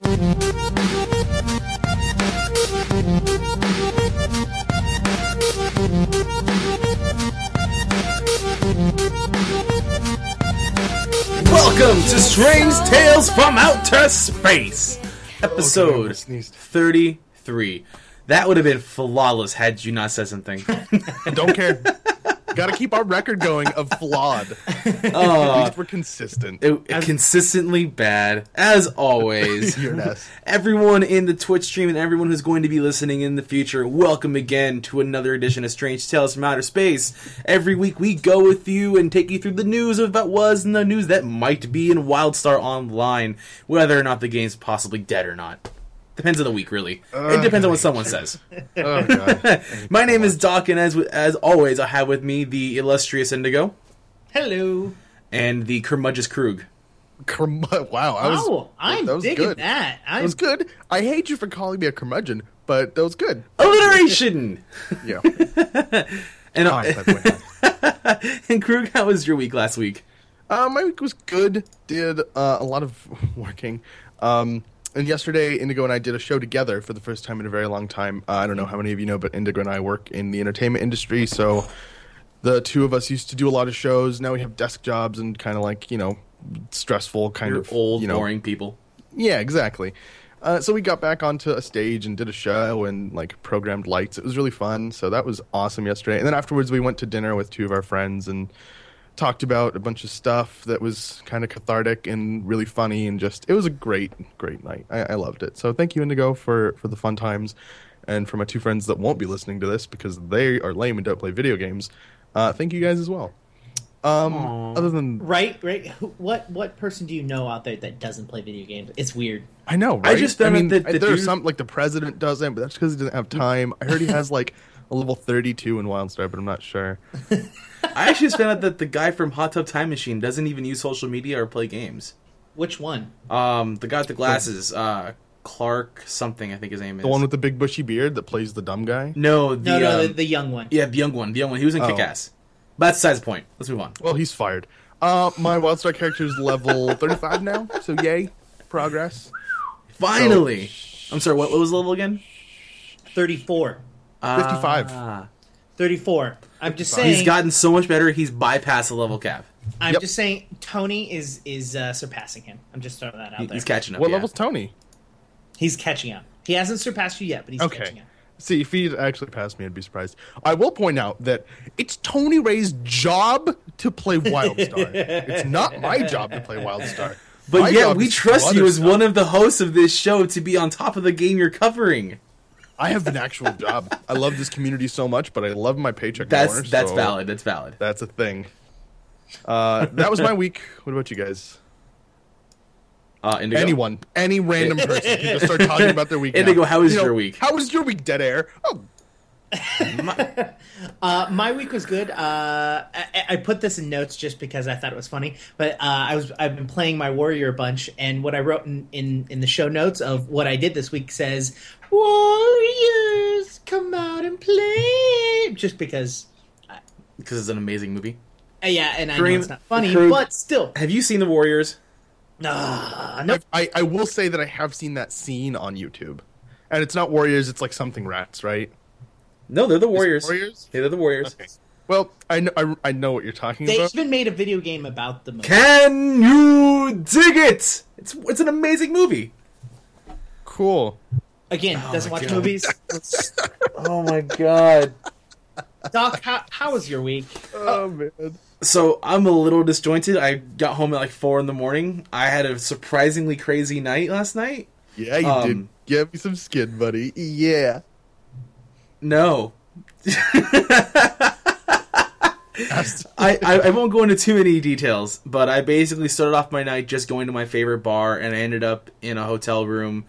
Welcome to Strange Tales from Outer Space, episode 33. That would have been flawless had you not said something. Don't care. Got to keep our record going of flawed. Uh, At least we're consistent. It, consistently bad, as always. Everyone in the Twitch stream and everyone who's going to be listening in the future, welcome again to another edition of Strange Tales from Outer Space. Every week we go with you and take you through the news of what was and the news that might be in WildStar Online, whether or not the game's possibly dead or not. Depends on the week, really. it depends on what someone says. Oh, God. My name is Doc, and as as always, I have with me the illustrious Indigo Hello. and the curmudgeous Krug. Curm- wow. I was, I'm that was digging good. that. That I'm, was good. I hate you for calling me a curmudgeon, but that was good. Alliteration. Yeah. and Fine, that and Krug, how was your week last week? Uh, my week was good. Did uh, a lot of working. Um, and yesterday, Indigo and I did a show together for the first time in a very long time. Uh, I don't know how many of you know, but Indigo and I work in the entertainment industry, so the two of us used to do a lot of shows. Now we have desk jobs and kind of like you know stressful kind You're of old, you know, boring people. Yeah, exactly. Uh, so we got back onto a stage and did a show and like programmed lights. It was really fun. So that was awesome yesterday. And then afterwards, we went to dinner with two of our friends and talked about a bunch of stuff that was kind of cathartic and really funny and just it was a great, great night. I, I loved it. So thank you, Indigo, for for the fun times, and for my two friends that won't be listening to this because they are lame and don't play video games. Uh, thank you guys as well. Um, other than right, right. What what person do you know out there that doesn't play video games? It's weird. I know, right? I just found out mean, that the there's dude- some like the president doesn't, but that's because he doesn't have time. I heard he has like a level 32 in WildStar, but I'm not sure. I actually just found out that the guy from Hot Tub Time Machine doesn't even use social media or play games. Which one? Um, the guy with the glasses, uh, Clark something, I think his name is. The one with the big bushy beard that plays the dumb guy. no, the, No, no, um, the, the young one. yeah, the young one, the young one. He was in Oh. Kick-Ass. But that's besides the point. Let's move on. Well, he's fired. Uh, my WildStar character is level 35 now, so yay, progress. Finally, I'm sorry. What, what was the level again? 34. 55. Ah. 34. I'm just saying. he's gotten so much better. He's bypassed the level cap. I'm Yep. just saying. Tony is is uh, surpassing him. I'm just throwing that out He- there. he's catching up. What yeah. level's Tony? He's catching up. He hasn't surpassed you yet, but he's catching up. See, if he actually passed me, I'd be surprised. I will point out that it's Tony Ray's job to play WildStar. it's not my job to play WildStar. But My yet, we trust you as stuff. one of the hosts of this show to be on top of the game you're covering. I have an actual job. I love this community so much, but I love my paycheck That's more. that's so valid. That's valid. That's a thing. Uh, that was my week. What about you guys? Uh, Indigo. Anyone, any random person can just start talking about their week. now. Indigo, how was You know, your week? How was your week, Dead Air? Oh, Uh, my week was good. Uh, I, I put this in notes just because I thought it was funny. But uh, I was I've been playing my warrior a bunch, and what I wrote in, in in the show notes of what I did this week says Warriors come out and play, just because. because it's an amazing movie. Uh, yeah, and I Kareem- know it's not funny, Kareem- but still, Have you seen the Warriors? nah, no, I, I I will say that I have seen that scene on YouTube, and it's not Warriors. It's like something rats, right? No, they're the Warriors. Warriors? Yeah, they're the Warriors. Okay. Well, I know I, I know what you're talking they about. They even made a video game about the movie. Can you dig it? It's it's an amazing movie. Cool. Again, doesn't watch God. movies. Oh my god. Doc, how, how was your week? Oh man. So I'm a little disjointed. I got home at like four in the morning. I had a surprisingly crazy night last night. Yeah, you Um, did. Give me some skin, buddy. Yeah. No. I, I, I won't go into too many details, but I basically started off my night just going to my favorite bar, and I ended up in a hotel room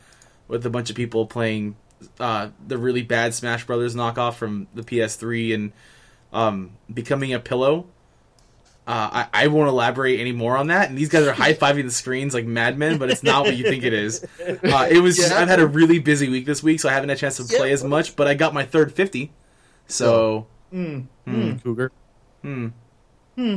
with a bunch of people playing uh, the really bad Smash Brothers knockoff from the PS3 and um, becoming a pillow. Uh, I, I won't elaborate any more on that. And these guys are high fiving the screens like madmen, but it's not what you think it is. Uh, it was. Just, Yeah. I've had a really busy week this week, so I haven't had a chance to play Yeah. as much. But I got my third fifty, so Cougar. hmm. Hmm.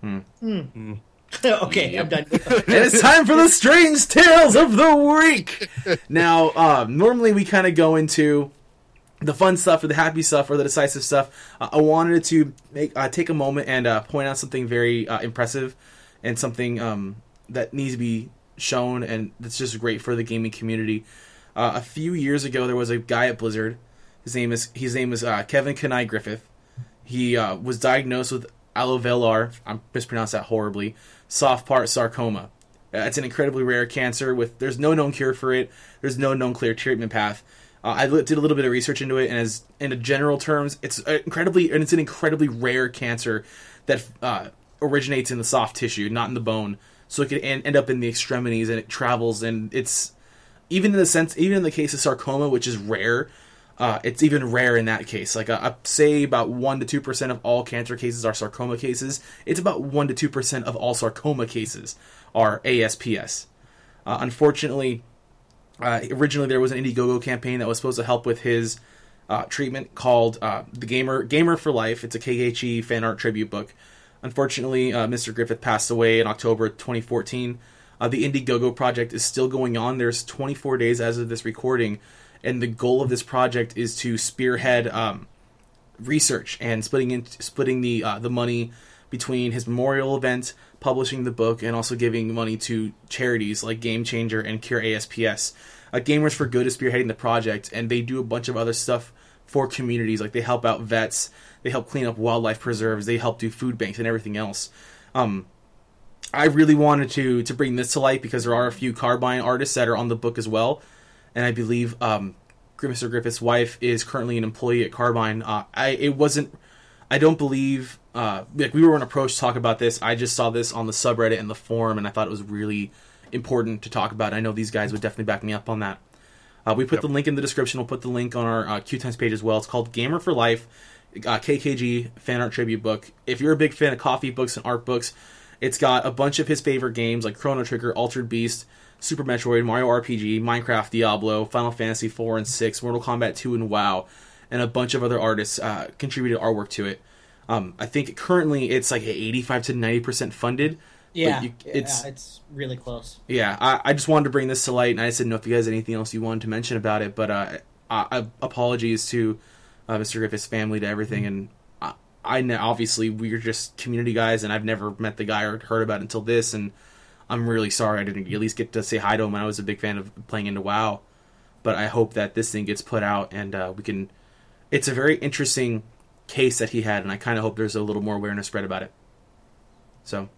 Hmm. okay, I'm done. and it's time for the strange tales of the week. Now, uh, normally we kind of go into the fun stuff or the happy stuff or the decisive stuff. Uh, I wanted to make uh, take a moment and uh, point out something very uh, impressive and something um, that needs to be shown and that's just great for the gaming community. Uh, a few years ago, there was a guy at Blizzard. His name is his name is Kevin Kenai Griffith. He was diagnosed with alveolar. I'm mispronounced that horribly soft part sarcoma. Uh, it's an incredibly rare cancer with there's no known cure for it. There's no known clear treatment path. Uh, I did a little bit of research into it, and as in general terms, it's incredibly and it's an incredibly rare cancer that uh, originates in the soft tissue, not in the bone. So it can end up in the extremities, and it travels, and it's even in the sense, even in the case of sarcoma, which is rare, uh, it's even rare in that case. Like I, uh, say, about one to two percent of all cancer cases are sarcoma cases. It's about one to two percent of all sarcoma cases are ASPS. Uh, unfortunately, uh, originally there was an Indiegogo campaign that was supposed to help with his uh, treatment called uh, the Gamer Gamer for Life. It's a KKG fan art tribute book. Unfortunately, Mr. Griffith passed away in October 2014. the Indiegogo project is still going on. There's 24 days as of this recording and the goal of this project is to spearhead um, research and splitting in, splitting the uh, the money between his memorial event, publishing the book, and also giving money to charities like Game Changer and Cure ASPS. Uh, Gamers for Good is spearheading the project, and they do a bunch of other stuff for communities. Like they help out vets, they help clean up wildlife preserves, they help do food banks and everything else. Um, I really wanted to to bring this to light because there are a few carbine artists that are on the book as well and I believe um, Mr. Griffith's wife is currently an employee at Carbine. Uh, I it wasn't. I don't believe uh, like we were on approach to talk about this. I just saw this on the subreddit and the forum, and I thought it was really important to talk about. I know these guys would definitely back me up on that. Uh, we put yep. the link in the description. We'll put the link on our uh, Q Times page as well. It's called Gamer for Life, uh, KKG fan art tribute book. If you're a big fan of coffee books and art books, it's got a bunch of his favorite games like Chrono Trigger, Altered Beast, Super Metroid, Mario RPG, Minecraft, Diablo, Final Fantasy 4 and 6, Mortal Kombat 2, and WoW, and a bunch of other artists uh, contributed artwork to it. Um, I think currently it's like 85 to 90% funded. Yeah, you, it's yeah, it's really close. Yeah, I, I, just wanted to bring this to light, and I just didn't know if you guys had anything else you wanted to mention about it. But uh, I, apologies to uh, Mr. Griffith's family, to everything, and I, I obviously we're just community guys, and I've never met the guy or heard about it until this, and I'm really sorry I didn't at least get to say hi to him. I was a big fan of playing into WoW, but I hope that this thing gets put out and uh, we can. It's a very interesting case that he had, and I kind of hope there's a little more awareness spread about it. So,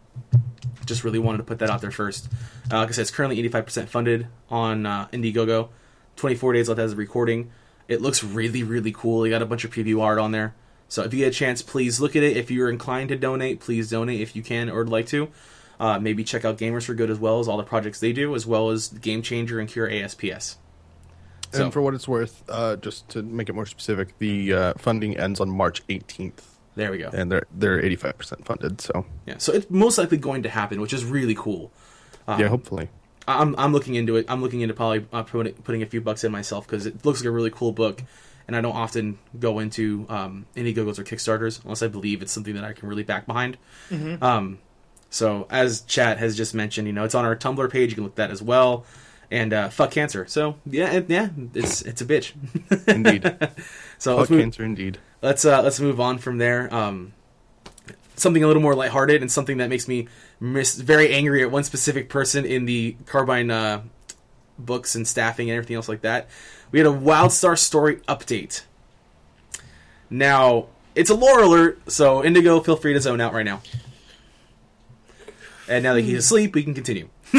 just really wanted to put that out there first. Uh, like I said, it's currently 85% funded on uh, Indiegogo. 24 days left as a recording. It looks really, really cool. You got a bunch of preview art on there. So if you get a chance, please look at it. If you're inclined to donate, please donate if you can or would like to. Uh, maybe check out Gamers for Good as well as all the projects they do, as well as Game Changer and Cure ASPS. So. And for what it's worth, uh, just to make it more specific, the uh, funding ends on March 18th. There we go. And they're they're 85% funded. So yeah, so it's most likely going to happen, which is really cool. Um, yeah, hopefully. I'm I'm looking into it. I'm looking into probably uh, putting a few bucks in myself because it looks like a really cool book, and I don't often go into um, Indiegogos or Kickstarters unless I believe it's something that I can really back behind. Mm-hmm. Um, so as chat has just mentioned, you know, it's on our Tumblr page. You can look at that as well. And uh, fuck cancer. So yeah, it, yeah, it's it's a bitch. indeed. so fuck move, cancer, indeed. Let's uh, let's move on from there. Um, something a little more lighthearted and something that makes me miss, very angry at one specific person in the Carbine uh, books and staffing and everything else like that. We had a Wildstar story update. Now it's a lore alert, so Indigo, feel free to zone out right now. And now that he's asleep, we can continue.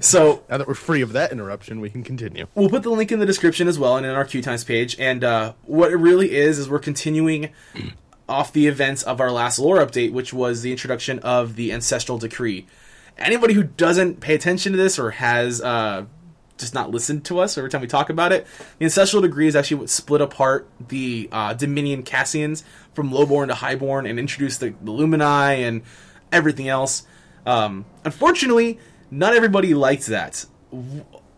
so now that we're free of that interruption, we can continue. We'll put the link in the description as well and in our Q Times page. And uh, what it really is is we're continuing off the events of our last lore update, which was the introduction of the ancestral decree. Anybody who doesn't pay attention to this or has uh, just not listened to us every time we talk about it, the ancestral decree is actually what split apart the uh, Dominion Cassians from lowborn to highborn and introduced the, the Luminai and everything else. Um, unfortunately, not everybody liked that.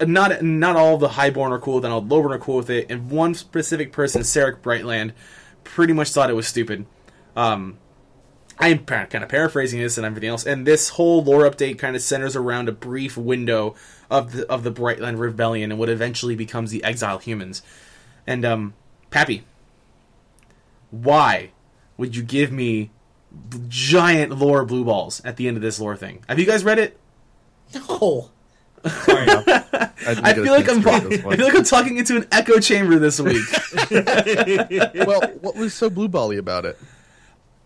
Not not all the highborn are cool it, all lowborn are cool with it, and one specific person, Sarek Brightland, pretty much thought it was stupid. Um, I'm kind of paraphrasing this and everything else, and this whole lore update kind of centers around a brief window of the of the Brightland Rebellion and what eventually becomes the Exile Humans. And um, Pappy, why would you give me giant lore blue balls at the end of this lore thing? Have you guys read it? No. I, didn't I feel like I'm chance to read this I feel like I'm talking into an echo chamber this week. well, what was so blue bally about it?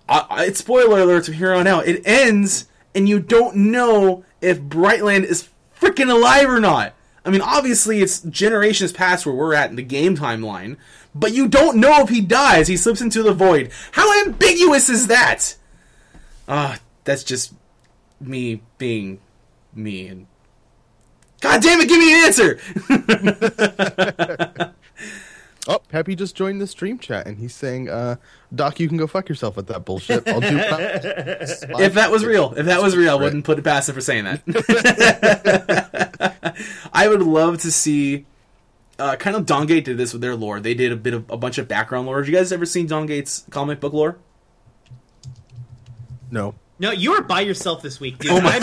I, I, it's spoiler alert from here on out. It ends, and you don't know if Brightland is freaking alive or not. I mean, obviously, it's generations past where we're at in the game timeline, but you don't know if he dies. He slips into the void. How ambiguous is that? Ah, that's just me being me. And God damn it, give me an answer. Oh, Peppy just joined the stream chat and he's saying, uh, "Doc, you can go fuck yourself with that bullshit." I'll do. if that was real, if that was real, I wouldn't put it past him for saying that. I would love to see. Uh, kind of Dawngate did this with their lore. They did a bit of a bunch of background lore. Have you guys ever seen Dawngate's comic book lore? No, No, you are by yourself this week, dude. Oh my-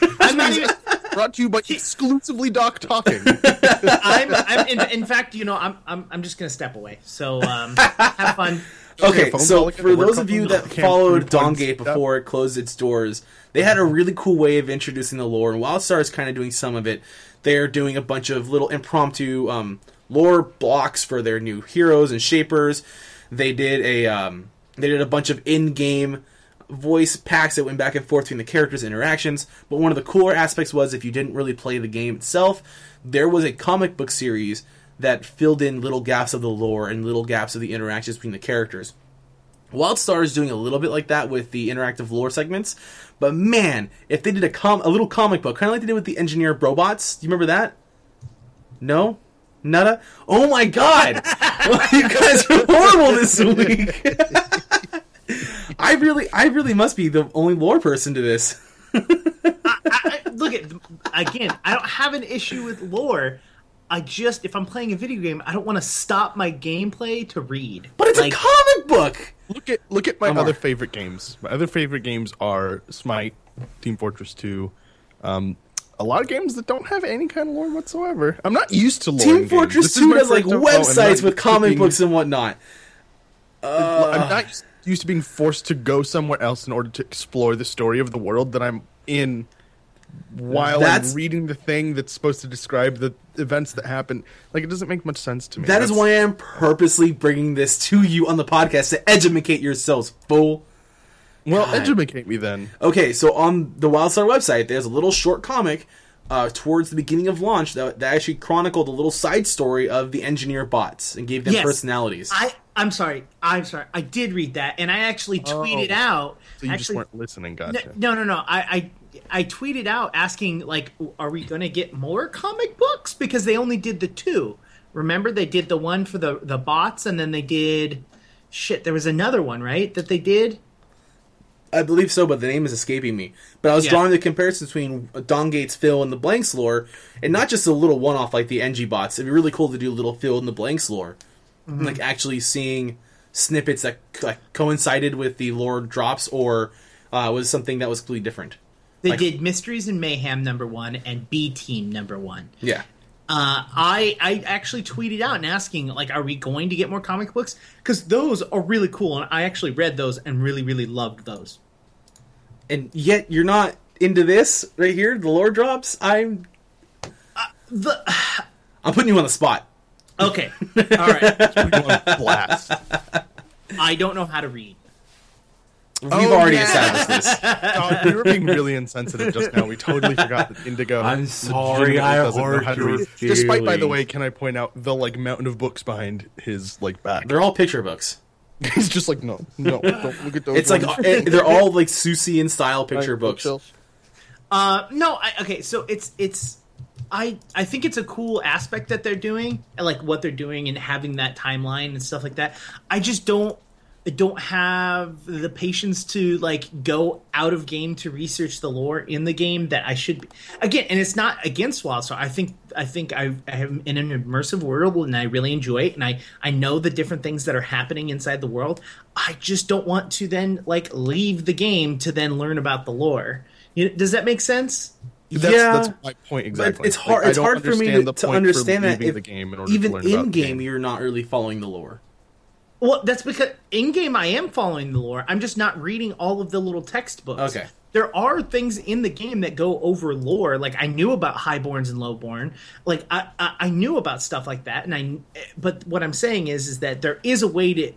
I'm, I'm not even. brought to you by exclusively Doc talking. I'm, I'm in, in fact, you know, I'm, I'm, I'm just gonna step away. So, um, have fun. Okay, phone so for those of you that followed three points. Dawngate before it closed its doors, they had a really cool way of introducing the lore, and WildStar is kind of doing some of it. They're doing a bunch of little impromptu um, lore blocks for their new heroes and shapers. They did a um, they did a bunch of in-game voice packs that went back and forth between the characters' interactions. But one of the cooler aspects was if you didn't really play the game itself, there was a comic book series that filled in little gaps of the lore and little gaps of the interactions between the characters. WildStar is doing a little bit like that with the interactive lore segments, but man, if they did a com a little comic book, kind of like they did with the Engineer Robots, do you remember that? No, nada. Oh my god, you guys are horrible this week. I really, I really must be the only lore person to this. I, I, look at again. I don't have an issue with lore. I just, if I'm playing a video game, I don't want to stop my gameplay to read. But it's Like, a comic book. look at look at my Omar. other favorite games. My other favorite games are Smite, Team Fortress 2. Um, a lot of games that don't have any kind of lore whatsoever. I'm not used to lore. Team. Fortress This Two has like first oh, websites with comic being- books and whatnot. I'm not used- used to being forced to go somewhere else in order to explore the story of the world that I'm in while That's- I'm reading the thing that's supposed to describe the events that happen. Like it doesn't make much sense to me. That is That's- why I'm purposely bringing this to you on the podcast to educate yourselves, fool. Well, God. educate me then. Okay, so on the WildStar website, there's a little short comic uh, towards the beginning of launch that, that actually chronicled a little side story of the engineer bots and gave them Yes. personalities. I, I'm sorry. I'm sorry. I did read that, and I actually oh. tweeted Oh. out. So you just weren't listening. No, Gotcha. no, no, no. I, I I tweeted out asking like, are we going to get more comic books because they only did the two. Remember, they did the one for the the bots, and then they did shit. There was another one, right? That they did. I believe so, but the name is escaping me. But I was Yeah. drawing the comparison between Dawngate's Phil and the Blanks lore, and not just a little one off like the NG bots. It'd be really cool to do a little Phil and the Blanks lore. Mm-hmm. Like actually seeing snippets that like, coincided with the lore drops or uh, was something that was completely different. They Like- did Mysteries and Mayhem number one and B Team number one. Yeah. Uh, I I actually tweeted out and asking like, are we going to get more comic books? Because those are really cool, and I actually read those and really really loved those. And yet you're not into this right here, the lore drops. I'm The I'm putting you on the spot. Okay, all right. Blast. I don't know how to read. We've Oh, already yeah. established this. God, we were being really insensitive just now. We totally forgot that Indigo. I'm sorry, I doesn't hurt your read. Despite, by the way, can I point out the like mountain of books behind his like back? They're all picture books. He's just like, no, no, don't look at those. It's like ones. eh, they're all like Seussian style picture Right, books. bookshelf. Uh, no, I, okay, so it's it's I I think it's a cool aspect that they're doing, like what they're doing and having that timeline and stuff like that. I just don't don't have the patience to like go out of game to research the lore in the game that I should be. Again, and it's not against WildStar. I think I think I, I in an immersive world and I really enjoy it, and I I know the different things that are happening inside the world. I just don't want to then like leave the game to then learn about the lore. You does that make sense? That's, yeah, that's my point exactly. It's hard. Like, it's hard for me to, to understand that if, if the game in even to learn about in game you're not really following the lore. Well, that's because in game I am following the lore. I'm just not reading all of the little textbooks. Okay. There are things in the game that go over lore. Like I knew about highborns and lowborn. Like I, I, I knew about stuff like that. And I, but what I'm saying is, is that there is a way to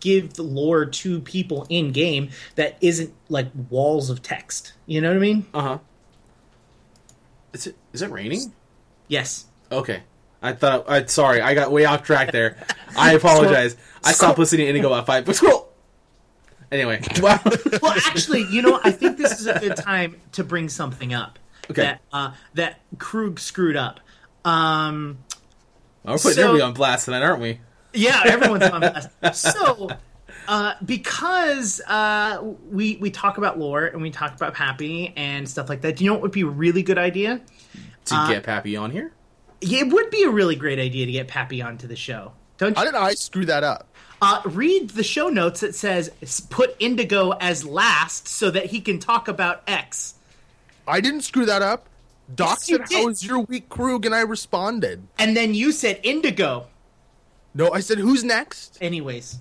give the lore to people in game that isn't like walls of text. You know what I mean? Uh huh. Is it is it raining? Yes. Okay. I thought. I sorry. I got way off track there. I apologize. I stopped listening to Indigo at five. But scroll. Anyway, wow. well, actually, you know, I think this is a good time to bring something up Okay. that uh, that Krug screwed up. Um, We're putting So- everybody on blast tonight, aren't we? yeah, everyone's on blast. So, uh, because uh, we we talk about lore and we talk about Pappy and stuff like that, do you know what would be a really good idea? To Uh, get Pappy on here. Yeah, It would be a really great idea to get Pappy onto the show. Don't How you? did I screw that up? Uh, read the show notes that says put Indigo as last so that he can talk about X. I didn't screw that up. Doc Yes, you said, did. "How was your week, Krug?" And I responded. And then you said Indigo. No, I said, "Who's next?" Anyways.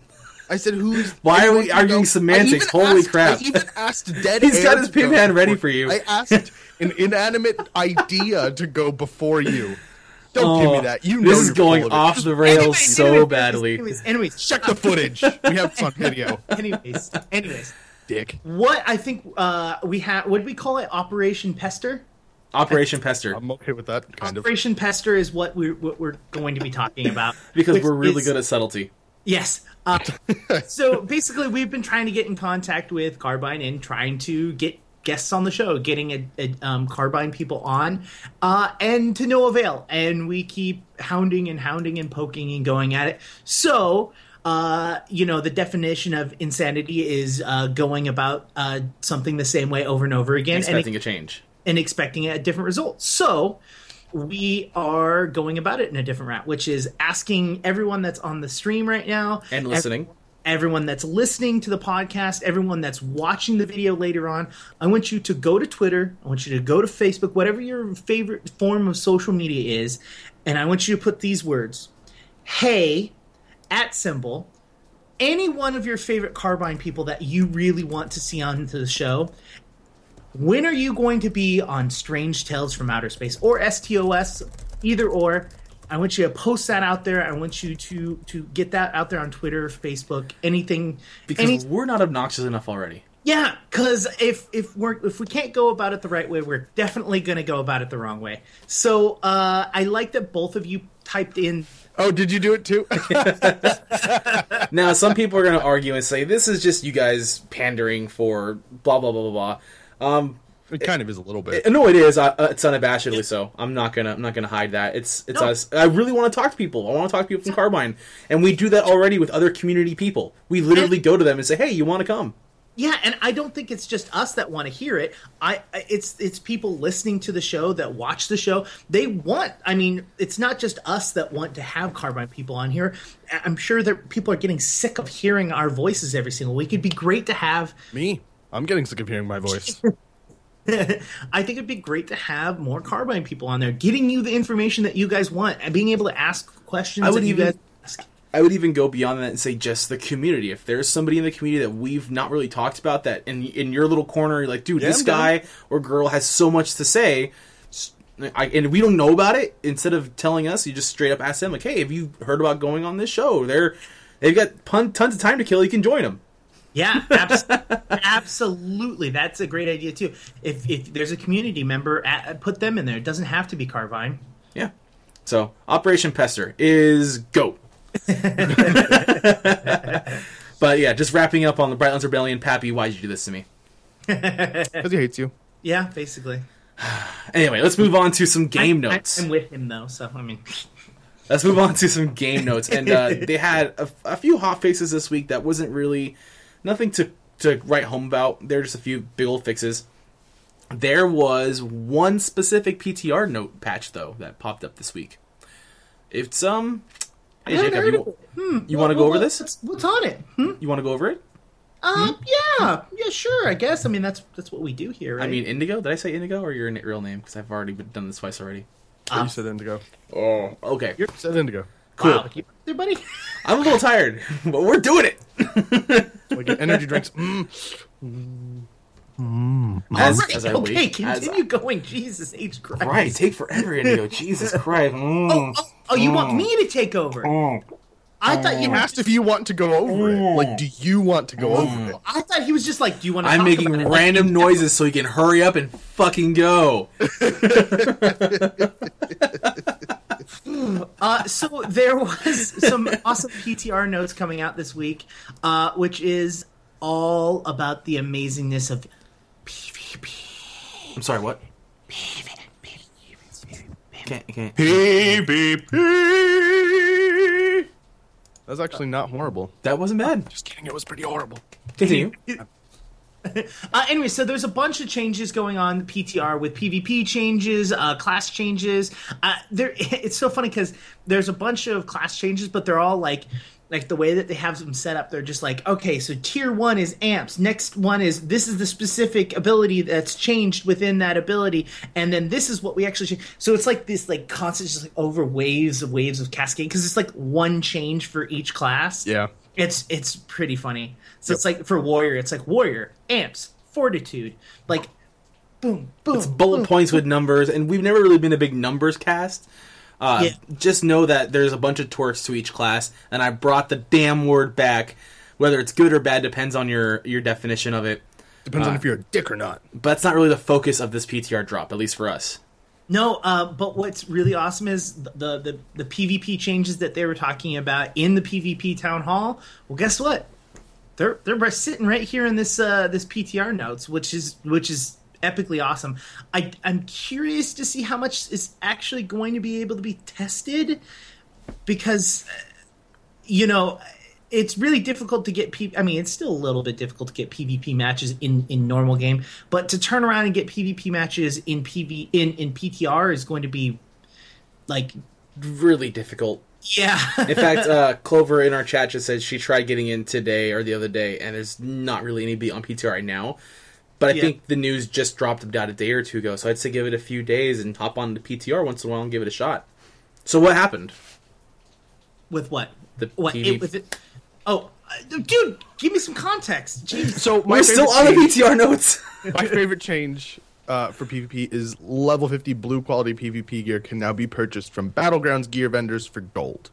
I said, "Who's?" Why are we arguing go- semantics? Holy asked- crap. I even asked Dead. He's got his to pin go hand ready for you. I asked an inanimate idea to go before you. Don't give me Oh, that. You know this is going full it. off the rails Anyways, so anyways, badly. Anyways, anyways, Check the footage. we have this on video. anyways, anyways. Dick. What I think uh, we have, what do we call it? Operation Pester. Operation Pester, I'm okay with that kind of. Operation Pester is what we're what we're going to be talking about because we're really is- good at subtlety. Yes. Uh, so basically, we've been trying to get in contact with Carbine and trying to get guests on the show, getting a, a, um, Carbine people on, uh, and to no avail. And we keep hounding and hounding and poking and going at it. So. Uh, you know, the definition of insanity is uh, going about uh, something the same way over and over again, and Expecting a change. and expecting a different result. So we are going about it in a different route, which is asking everyone that's on the stream right now And listening. everyone that's listening to the podcast, everyone that's watching the video later on, I want you to go to Twitter, I want you to go to Facebook, whatever your favorite form of social media is, and I want you to put these words Hey, at symbol, any one of your favorite Carbine people that you really want to see onto the show. When are you going to be on Strange Tales from Outer Space or STOS? Either or. I want you to post that out there. I want you to to get that out there on Twitter, Facebook, anything. Because any, we're not obnoxious enough already. yeah, because if if we're if we can't go about it the right way, we're definitely going to go about it the wrong way. So uh, I like that both of you typed in. Oh, did you do it too? Now, some people are going to argue and say this is just you guys pandering for blah blah blah blah blah. Um, it kind of is a little bit. no, it is. Uh, it's unabashedly so. I'm not gonna. I'm not gonna hide that. It's. It's No. us. I really want to talk to people. I want to talk to people from Carbine, and we do that already with other community people. We literally go to them and say, "Hey, you want to come?" Yeah, and I don't think it's just us that want to hear it. I I- it's it's people listening to the show that watch the show. They want. I mean, it's not just us that want to have Carbine people on here. I- I'm sure that people are getting sick of hearing our voices every single week. It'd be great to have Me, I'm getting sick of hearing my voice. I think it'd be great to have more Carbine people on there, getting you the information that you guys want and being able to ask questions. I would that you even- guys ask. I would even go beyond that and say just the community. If there's somebody in the community that we've not really talked about, that in in your little corner, you're like, dude, Yeah, this I'm down. guy or girl has so much to say, s- I, and we don't know about it. Instead of telling us, you just straight up ask them, like, hey, have you heard about going on this show? They're they've got pun- tons of time to kill. You can join them. Yeah, abs- absolutely. That's a great idea too. If if there's a community member, a put them in there. It doesn't have to be Carbine. Yeah. So Operation Pester is go. but yeah, just wrapping up on the Brightlands Rebellion. Pappy, why'd you do this to me? Because he hates you. Yeah, basically. Anyway, let's move on to some game I, notes. I'm with him though, so I mean, let's move on to some game notes. And uh, they had a, a few hotfixes this week that wasn't really nothing to to write home about. There are just a few big old fixes. There was one specific PTR note patch though that popped up this week. It's um, hey Jacob, you. Hmm. you want to go Well, over this? What's, what's on it? Hmm? You want to go over it? Um, yeah, yeah, sure. I guess. I mean, that's that's what we do here, right? I mean, Indigo. Did I say Indigo or your real name? Because I've already been, done this twice already. But you said Indigo. Oh, okay. You said Indigo. cool. Wow, you there, buddy. I'm a little tired, but we're doing it. Like energy drinks. Mm. mm. As, mm. All right, as I okay, wait, as continue going. Jesus H Christ. Right, take forever, Indigo. Jesus Christ. Mm. Oh, oh, oh, you want me to take over? Mm. I thought you asked if you want to go over it. Like, do you want to go over it? I thought he was just like, "Do you want to?" I'm talk making about? Like, random you- noises so he can hurry up and fucking go. Uh, so there was some awesome PTR notes coming out this week, uh, which is all about the amazingness of PvP. I'm sorry, what? Can't, can't. PvP. That's actually not horrible. That wasn't bad. Just kidding. It was pretty horrible. Continue. Uh, anyway, so there's a bunch of changes going on the PTR with PvP changes, uh, class changes. Uh, there, it's so funny because there's a bunch of class changes, but they're all like, like the way that they have them set up. They're just like, okay, so tier one is amps. Next one is this is the specific ability that's changed within that ability, and then this is what we actually. Change. So it's like this like constant, just like over waves of waves of cascade because it's like one change for each class. Yeah. It's it's pretty funny. So it's like for warrior, it's like warrior, amps, fortitude, like boom, boom. It's bullet boom. points with numbers, and we've never really been a big numbers cast. Uh, Yeah. Just know that there's a bunch of torts to each class, and I brought the damn word back. Whether it's good or bad depends on your your definition of it. Depends Uh, on if you're a dick or not. But that's not really the focus of this PTR drop, at least for us. No, uh, but what's really awesome is the, the the PvP changes that they were talking about in the PvP town hall. Well, guess what? They're they're sitting right here in this uh, this PTR notes, which is which is epically awesome. I I'm curious to see how much is actually going to be able to be tested because uh, you know it's really difficult to get P- I mean it's still a little bit difficult to get PvP matches in in normal game, but to turn around and get PvP matches in PV in in PTR is going to be like Really difficult. Yeah. In fact, uh, Clover in our chat just said she tried getting in today or the other day, and there's not really anybody on PTR right now. But I Yeah. think the news just dropped about a day or two ago, so I'd say give it a few days and hop on the PTR once in a while and give it a shot. So what happened? with what? The What PV it with it? Oh, uh, dude, give me some context. Jeez. So my We're still favorite on the PTR notes. My favorite change uh, for PvP is level 50 blue quality PvP gear can now be purchased from Battlegrounds gear vendors for gold.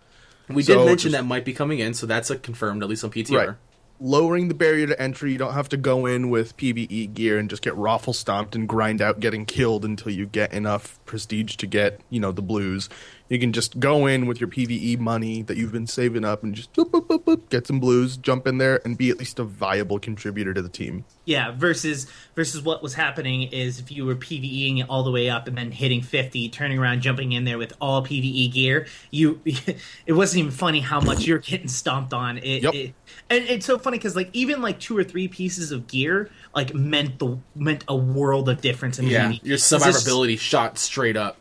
we So did mention just- that might be coming in, so that's a confirmed at least on PTR. Right. Lowering the barrier to entry, you don't have to go in with PvE gear and just get raffle stomped and grind out getting killed until you get enough prestige to get, you know, the blues. You can just go in with your PvE money that you've been saving up and just boop, boop, boop, boop, get some blues, jump in there, and be at least a viable contributor to the team. Yeah, versus versus what was happening is if you were PVEing it all the way up and then hitting 50, turning around, jumping in there with all PVE gear, you it wasn't even funny how much you're getting stomped on. It, Yep. it- and it's so funny because like even like two or three pieces of gear like meant the meant a world of difference in Yeah, PvE. your 'Cause it's- survivability shot straight up.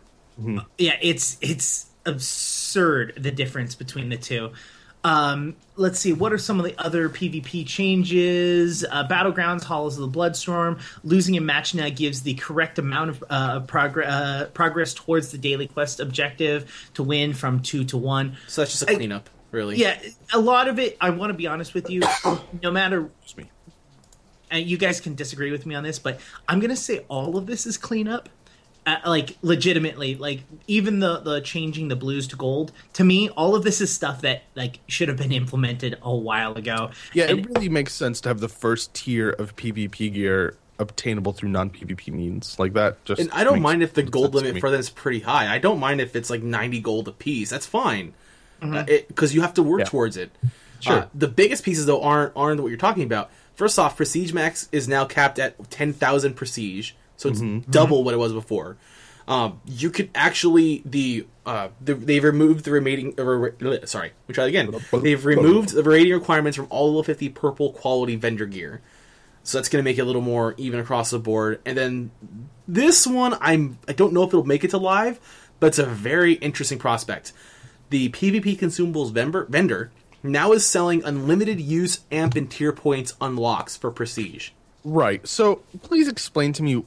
Yeah it's it's absurd the difference between the two um let's see what are some of the other pvp changes uh, battlegrounds halls of the bloodsworn losing a match now gives the correct amount of uh, progress uh, progress towards the daily quest objective to win from two to one So that's just a cleanup, really. yeah a lot of it i want to be honest with you no matter Excuse me. and you guys can disagree with me on this, but I'm gonna say all of this is cleanup. Uh, like legitimately, like even the the changing the blues to gold. To me, all of this is stuff that like should have been implemented a while ago. Yeah, And- it really makes sense to have the first tier of PvP gear obtainable through non PvP means. Like that just And I don't mind if the gold limit for them is pretty high. I don't mind if it's like 90 gold a piece. That's fine. Because you have to work Yeah. towards it. Sure. Uh, the biggest pieces, though, aren't, aren't what you're talking about. First off, Prestige Max is now capped at 10,000 Prestige. So it's double what it was before. Um, you could actually the uh the, they've removed the remaining uh, re- sorry, me try it again. They've removed the rating requirements from all of 50 purple quality vendor gear. So that's going to make it a little more even across the board. And then this one, I'm I don't know if it'll make it to live, but it's a very interesting prospect. The PvP consumables vendor, vendor now is selling unlimited use amp and tier points unlocks for prestige. Right. So please explain to me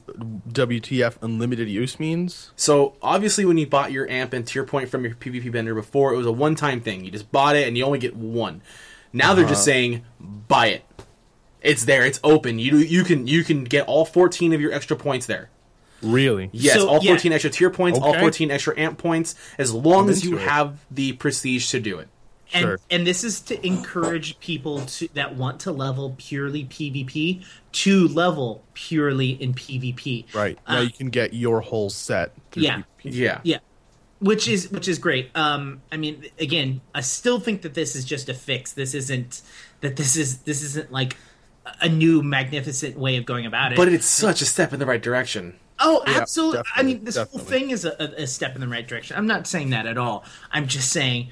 WTF unlimited use means. So obviously, when you bought your amp and tier point from your PvP vendor before, it was a one-time thing. You just bought it and you only get one. Now they're just uh-huh. saying buy it. It's there. It's open. You you can you can get all 14 of your extra points there. Really? Yes, So, all yeah. 14 extra tier points, all 14 extra amp points, as long I'm as you it. have the prestige to do it. And Sure. and this is to encourage people to that want to level purely PvP to level purely in PvP. Right. Now Uh, you can get your whole set through Yeah. PvP. Yeah. Yeah. Which is which is great. Um I mean again, I still think that this is just a fix. This isn't that this is this isn't like a new magnificent way of going about it. But it's such a step in the right direction. Oh, Yeah, absolutely. I mean, this definitely. whole thing is a, a, a step in the right direction. I'm not saying that at all. I'm just saying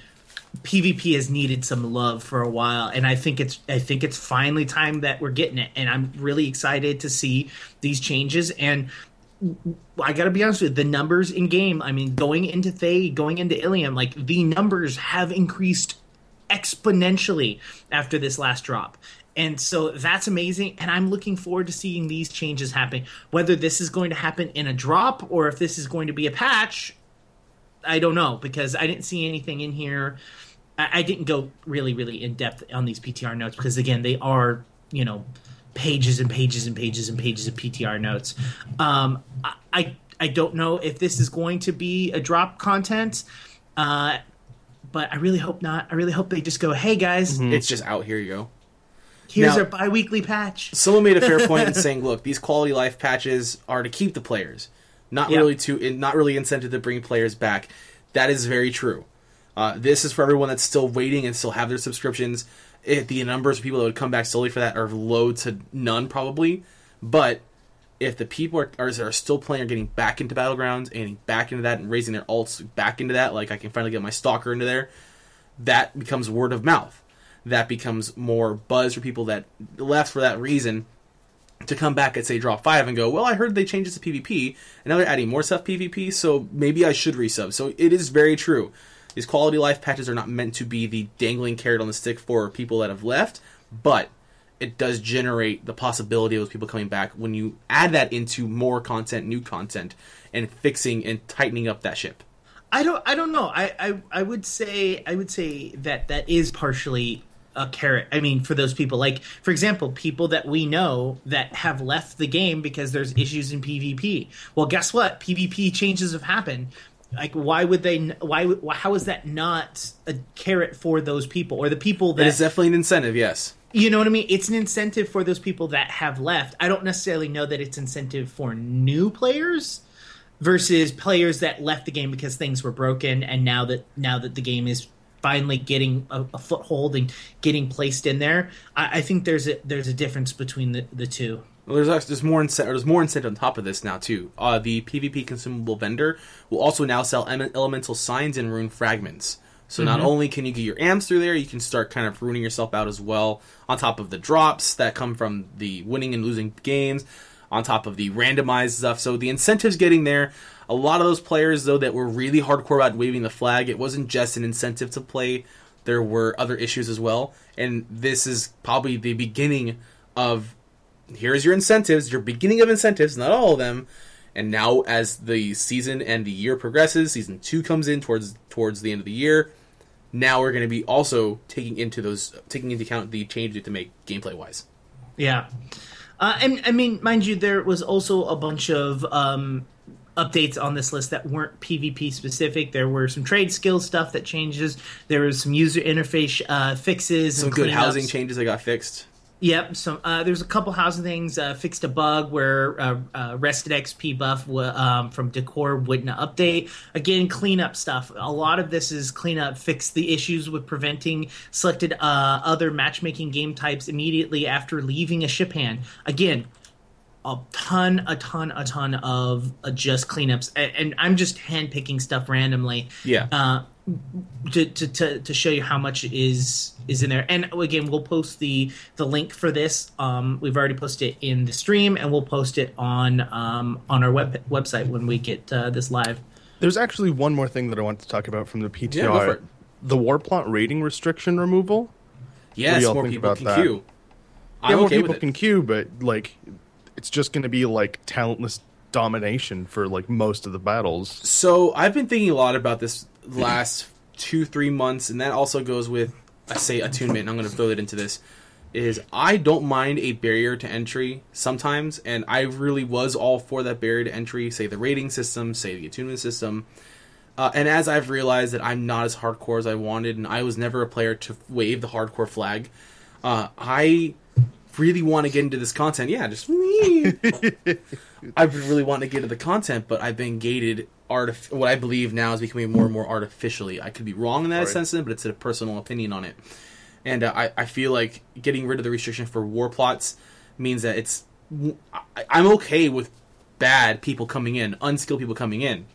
PvP has needed some love for a while, and I think it's I think it's finally time that we're getting it. And I'm really excited to see these changes. And I got to be honest with you, the numbers in game. I mean, going into Thayd, going into Illium, like the numbers have increased exponentially after this last drop. And so that's amazing. And I'm looking forward to seeing these changes happen. Whether this is going to happen in a drop or if this is going to be a patch, I don't know because I didn't see anything in here. I, I didn't go really, really in depth on these PTR notes because, again, they are, you know, pages and pages and pages and pages of PTR notes. Um, I, I I don't know if this is going to be a drop content, uh, but I really hope not. I really hope they just go, "Hey guys, It's just out. Here you go. here's Now- our bi-weekly patch." Someone made a fair point in saying, "Look, these quality life patches are to keep the players, not Yeah. really to not really incentive to bring players back." That is very true. Uh, this is for everyone that's still waiting and still have their subscriptions. It, the numbers of people that would come back solely for that are low to none, probably. But if the people are, are, are still playing, are getting back into battlegrounds and getting back into that and raising their alts back into that, like I can finally get my stalker into there, that becomes word of mouth. That becomes more buzz for people that left for that reason to come back at say drop five and go, well, I heard they changed it to PvP, and now they're adding more stuff PvP, so maybe I should resub. So it is very true. These quality life patches are not meant to be the dangling carrot on the stick for people that have left, but it does generate the possibility of those people coming back when you add that into more content, new content, and fixing and tightening up that ship. I don't. I don't know. I, I. I would say. I would say that that is partially a carrot. I mean, for those people, like for example, people that we know that have left the game because there's issues in PvP. Well, guess what? PvP changes have happened. Like, why would they? Why? How is that not a carrot for those people or the people It that is definitely an incentive, yes. you know what I mean? It's an incentive for those people that have left. I don't necessarily know that it's incentive for new players versus players that left the game because things were broken and now that now that the game is finally getting a, a foothold and getting placed in there, I, I think there's a there's a difference between the, the two. Well, there's actually, there's more incentive. There's more incentive on top of this now too. Uh, the PvP consumable vendor will also now sell em- elemental signs and rune fragments. So not only can you get your amps through there, you can start kind of ruining yourself out as well. On top of the drops that come from the winning and losing games, on top of the randomized stuff. So the incentives getting there. A lot of those players though that were really hardcore about waving the flag, it wasn't just an incentive to play. There were other issues as well, and this is probably the beginning of here's your incentives, your beginning of incentives, not all of them. And now, as the season and the year progresses, season two comes in towards towards the end of the year. Now we're going to be also taking into those taking into account the changes to make gameplay wise. Yeah. Uh, and I mean, mind you, there was also a bunch of um, updates on this list that weren't PvP specific. There were some trade skill stuff that changes. There was some user interface uh, fixes. Some and good housing changes that got fixed. Yep. So uh, there's a couple housing things. Uh, fixed a bug where uh, uh, rested XP buff w- um, from Decor wouldn't update. Again, cleanup stuff. A lot of this is cleanup. Fix the issues with preventing selected uh, other matchmaking game types immediately after leaving a ship hand. Again, a ton, a ton, a ton of uh, just cleanups, and, and I'm just handpicking stuff randomly. Yeah. Uh, to, to, to, to show you how much is is in there, and again, we'll post the the link for this. Um, we've already posted it in the stream, and we'll post it on um, on our web website when we get uh, this live. There's actually one more thing that I want to talk about from the PTR. Yeah, go for it. The war plot rating restriction removal. Yes, more people can that? queue. Yeah, I'm more okay people with it. can queue, but like, it's just going to be like talentless domination for like most of the battles. So I've been thinking a lot about this last two, three months, and that also goes with I say attunement. And I'm going to throw that into this. Is I don't mind a barrier to entry sometimes, and I really was all for that barrier to entry. Say the rating system, say the attunement system. Uh, and as I've realized that I'm not as hardcore as I wanted, and I was never a player to wave the hardcore flag, uh, I really want to get into this content. Yeah, just I've been really wanting to get into the content, but I've been gated. Artif- what I believe now is becoming more and more artificially. I could be wrong in that Right. sense, but it's a personal opinion on it. And uh, I, I feel like getting rid of the restriction for war plots means that it's. I, I'm okay with bad people coming in, unskilled people coming in.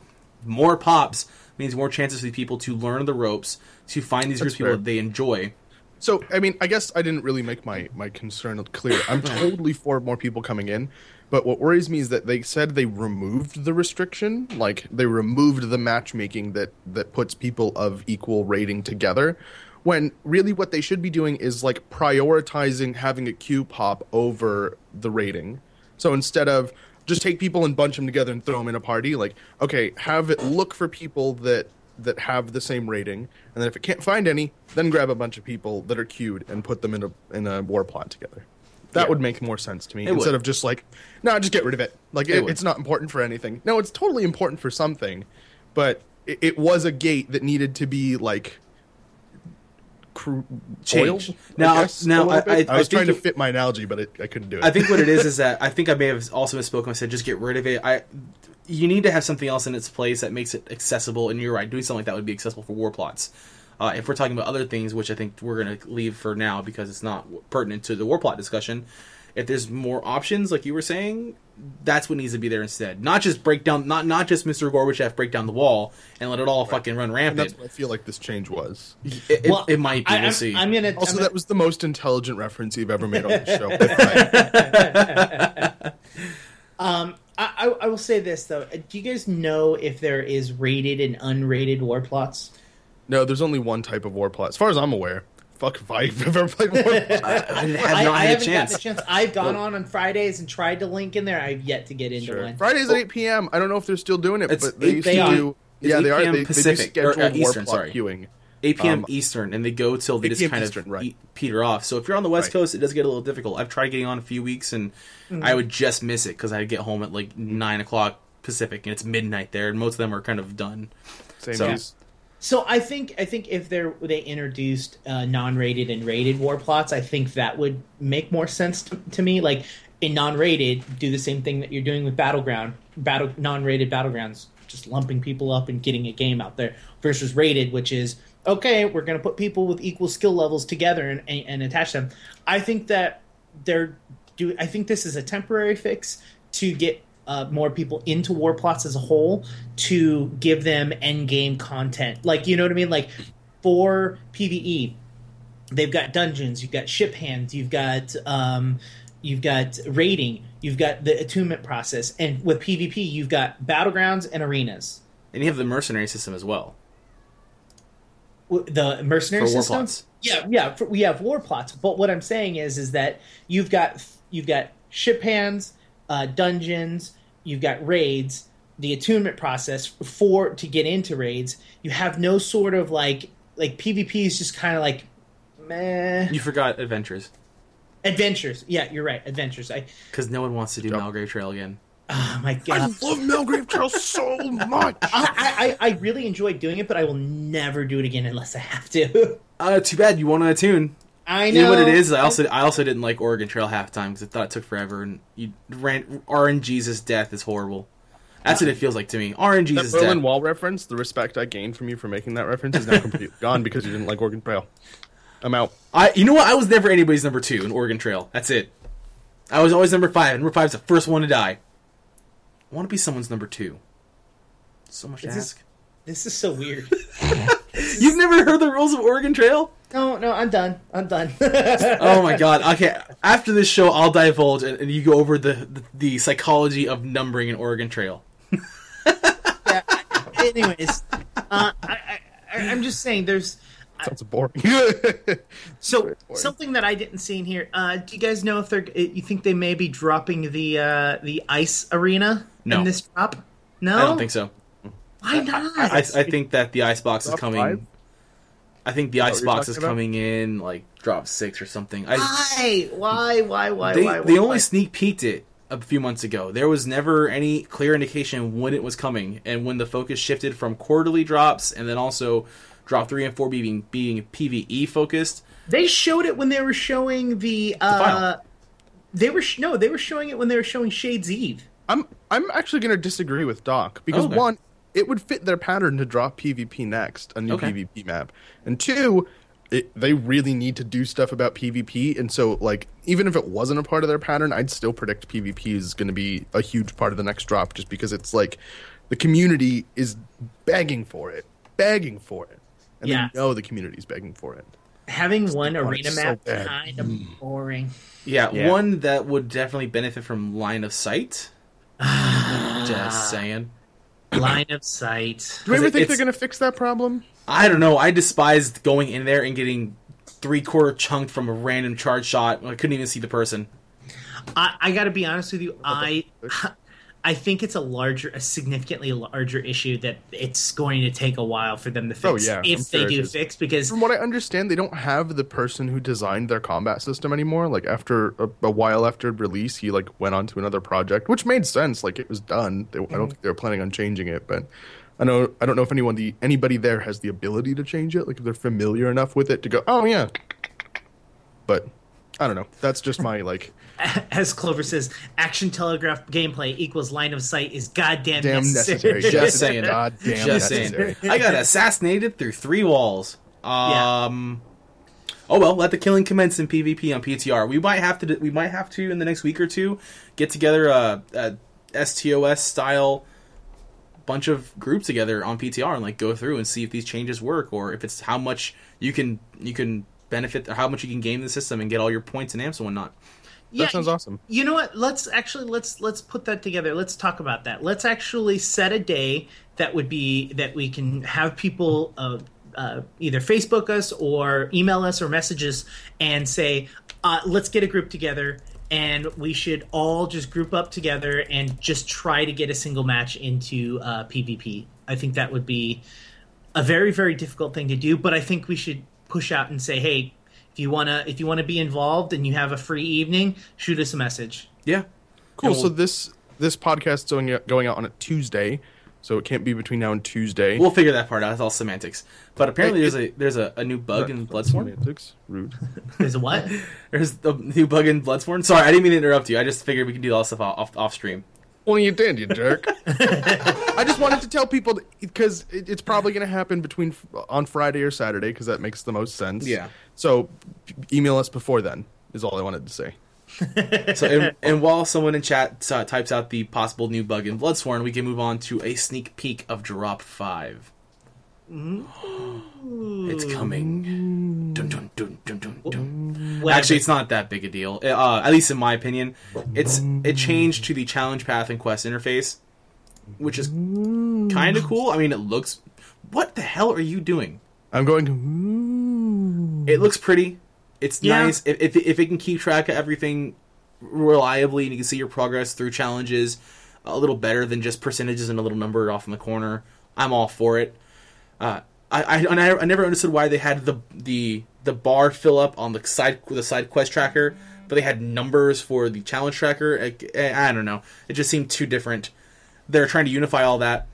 More pops means more chances for these people to learn the ropes, to find these groups of people that they enjoy. So, I mean, I guess I didn't really make my my concern clear. I'm totally for more people coming in, but what worries me is that they said they removed the restriction, like they removed the matchmaking that that puts people of equal rating together. When really what they should be doing is like prioritizing having a queue pop over the rating. So instead of just take people and bunch them together and throw them in a party, like okay, have it look for people that that have the same rating, and then if it can't find any, then grab a bunch of people that are queued and put them in a in a war plot together. That Yeah. would make more sense to me It instead would. of just like, no, just get rid of it. Like It it, it's not important for anything. No, it's totally important for something, but it, it was a gate that needed to be like. Cru- Change. oiled, Now- I guess, now, I- I- I, was trying to it- fit my analogy, but it, I couldn't do it. I think what it is is that I think I may have also misspoken. I said just get rid of it. I you need to have something else in its place that makes it accessible. And you're right, doing something like that would be accessible for war plots. Uh, if we're talking about other things, which I think we're going to leave for now because it's not pertinent to the war plot discussion. If there's more options, like you were saying, that's what needs to be there instead. Not just break down, not not just Mr. Gorbachev break down the wall and let it all fucking run and rampant. that's what I feel like this change was. It, it- Well, it might be. I, we'll I'm, see. I'm gonna. Also, I'm gonna- that was the most intelligent reference you've ever made on the show. Um, I, I, I will say this though. Do you guys know if there is rated and unrated war plots? no, there's only one type of war plot, as far as I'm aware. Fuck if I've ever played war. I, I have not I had a chance. gotten a chance. I've gone on on Fridays and tried to link in there. I've yet to get into Sure. one. Fridays at 8 p.m. I don't know if they're still doing it, It's but they eight- used they to are. do. It's Yeah, they are. p.m. They, Pacific, they or, do uh, scheduled war Eastern, plot sorry. queuing. 8 p.m. Um, Eastern, and they go till they just kind Eastern, of right. eat, peter off. So if you're on the West Right. Coast, it does get a little difficult. I've tried getting on a few weeks, and Mm-hmm. I would just miss it because I'd get home at like nine o'clock Pacific, and it's midnight there, and most of them are kind of done. Same So- as So I think I think if they they introduced uh, non-rated and rated war plots, I think that would make more sense to, to me. Like in non-rated, do the same thing that you're doing with battleground, battle non-rated battlegrounds, just lumping people up and getting a game out there. Versus rated, which is okay, we're going to put people with equal skill levels together and, and, and attach them. I think that they're do. I think this is a temporary fix to get uh, more people into war plots as a whole to give them end game content. Like you know what I mean? Like for PVE, they've got dungeons, you've got ship hands, you've got um, you've got raiding, you've got the attunement process, and with PvP, you've got battlegrounds and arenas. And you have the mercenary system as well The mercenary for system. plots. Yeah, yeah, for, we have war plots. But what I'm saying is, is that you've got you've got ship hands, uh, dungeons, you've got raids, the attunement process for to get into raids. You have no sort of like like PvP is just kind of like meh. You forgot adventures Adventures, yeah, you're right. Adventures. I because no one wants to do Yep. Malgrave Trail again. Oh my god! I love Malgrave Trail so much. I, I, I really enjoyed doing it, but I will never do it again unless I have to. Uh, too bad you want to attune. I You know know what it is? I also I also didn't like Oregon Trail half time because I thought it took forever and you ran RNG's death is horrible. That's what it feels like to me. That RNG's Berlin death. Wall reference, the respect I gained from you for making that reference is now completely gone because you didn't like Oregon Trail. I'm out. I you know what? I was never anybody's number two in Oregon Trail. That's it. I was always number five. and Number five's the first one to die. I want to be someone's number two. So much to this- ask. This is so weird. You've never heard the rules of Oregon Trail? no, no, I'm done. I'm done. Oh my god. Okay, after this show, I'll divulge and, and you go over the, the the psychology of numbering an Oregon Trail. Yeah, anyways, uh, I, I, I, I'm just saying there's Sounds boring. so boring. something that I didn't see in here. Uh, do you guys know if they're? You think they may be dropping the uh, the ice arena No. in this drop? No, I don't think so. Why not? I, I think that the icebox is Drop coming. five? I think the what you're icebox talking is about? coming in like drop six or something. I, why? Why? Why? Why? they why? they only why? sneak peeked it a few months ago. There was never any clear indication when it was coming, and when the focus shifted from quarterly drops and then also drop three and four being being PVE focused. They showed it when they were showing the. Uh, final. they were sh- no, they were showing it when they were showing Shades Eve. I'm I'm actually going to disagree with Doc because oh, Okay. one, it would fit their pattern to drop PvP next, a new Okay. PvP map, and two, it, they really need to do stuff about PvP, and so like even if it wasn't a part of their pattern, I'd still predict PvP is going to be a huge part of the next drop, just because it's like the community is begging for it, begging for it, and Yeah. they know the community's begging for it. Having one Oh, arena it's so map bad. kind of mm. boring. Yeah, Yeah. one that would definitely benefit from line of sight. Just saying. Line of sight. Do we ever it- think they're going to fix that problem? I don't know. I despised going in there and getting three quarter chunked from a random charge shot. I couldn't even see the person. I, I got to be honest with you. I I think it's a larger, a significantly larger issue that it's going to take a while for them to fix. Oh, yeah, if I'm they sure do fix, because From what I understand, they don't have the person who designed their combat system anymore. Like after a, a while after release, he like went on to another project, which made sense. Like it was done. They, I Mm-hmm. don't think they were planning on changing it, but I know I don't know if anyone the anybody there has the ability to change it. Like if they're familiar enough with it to go, oh yeah. But I don't know. That's just my like as Clover says, action telegraph gameplay equals line of sight is goddamn damn necessary. necessary. Just saying. God damn Just necessary. saying. I got assassinated through three walls. Um. Oh well, let the killing commence in PvP on PTR. We might have to. We might have to in the next week or two get together a, a STOS style bunch of groups together on PTR and like go through and see if these changes work or if it's how much you can you can benefit or how much you can game the system and get all your points and amps and whatnot. That sounds awesome. You know what? Let's actually let's let's put that together. Let's talk about that. Let's actually set a day that would be that we can have people uh, uh, either Facebook us or email us or message us and say, uh, let's get a group together and we should all just group up together and just try to get a single match into uh, PvP. I think that would be a very very difficult thing to do, but I think we should push out and say, hey. If you wanna, if you wanna be involved and you have a free evening, shoot us a message. Yeah. Cool. So we'll- this this podcast is going out, going out on a Tuesday, so it can't be between now and Tuesday. We'll figure that part out. It's all semantics. But apparently, Hey, there's a there's a, a new bug in Bloodsworn. Semantics. Rude. There's a what? There's a new bug in Bloodsworn. Sorry, I didn't mean to interrupt you. I just figured we could do all stuff off off stream. Well, you did, you jerk. I just wanted to tell people because it, it's probably going to happen between on Friday or Saturday because that makes the most sense. Yeah. So email us before then is all I wanted to say. So, and, and while someone in chat uh, types out the possible new bug in Bloodsworn, we can move on to a sneak peek of Drop Five. It's coming. Dun, dun, dun, dun, dun, dun. Whatever. Actually, it's not that big a deal. Uh, at least in my opinion, it's it changed to the challenge path and quest interface, which is kind of cool. I mean, it looks. What the hell are you doing? I'm going It looks pretty. It's Yeah. nice if, if if it can keep track of everything reliably and you can see your progress through challenges a little better than just percentages and a little number off in the corner. I'm all for it. Uh, I, I I never understood why they had the the the bar fill up on the side the side quest tracker, but they had numbers for the challenge tracker. I, eh, I don't know. It just seemed too different. They're trying to unify all that.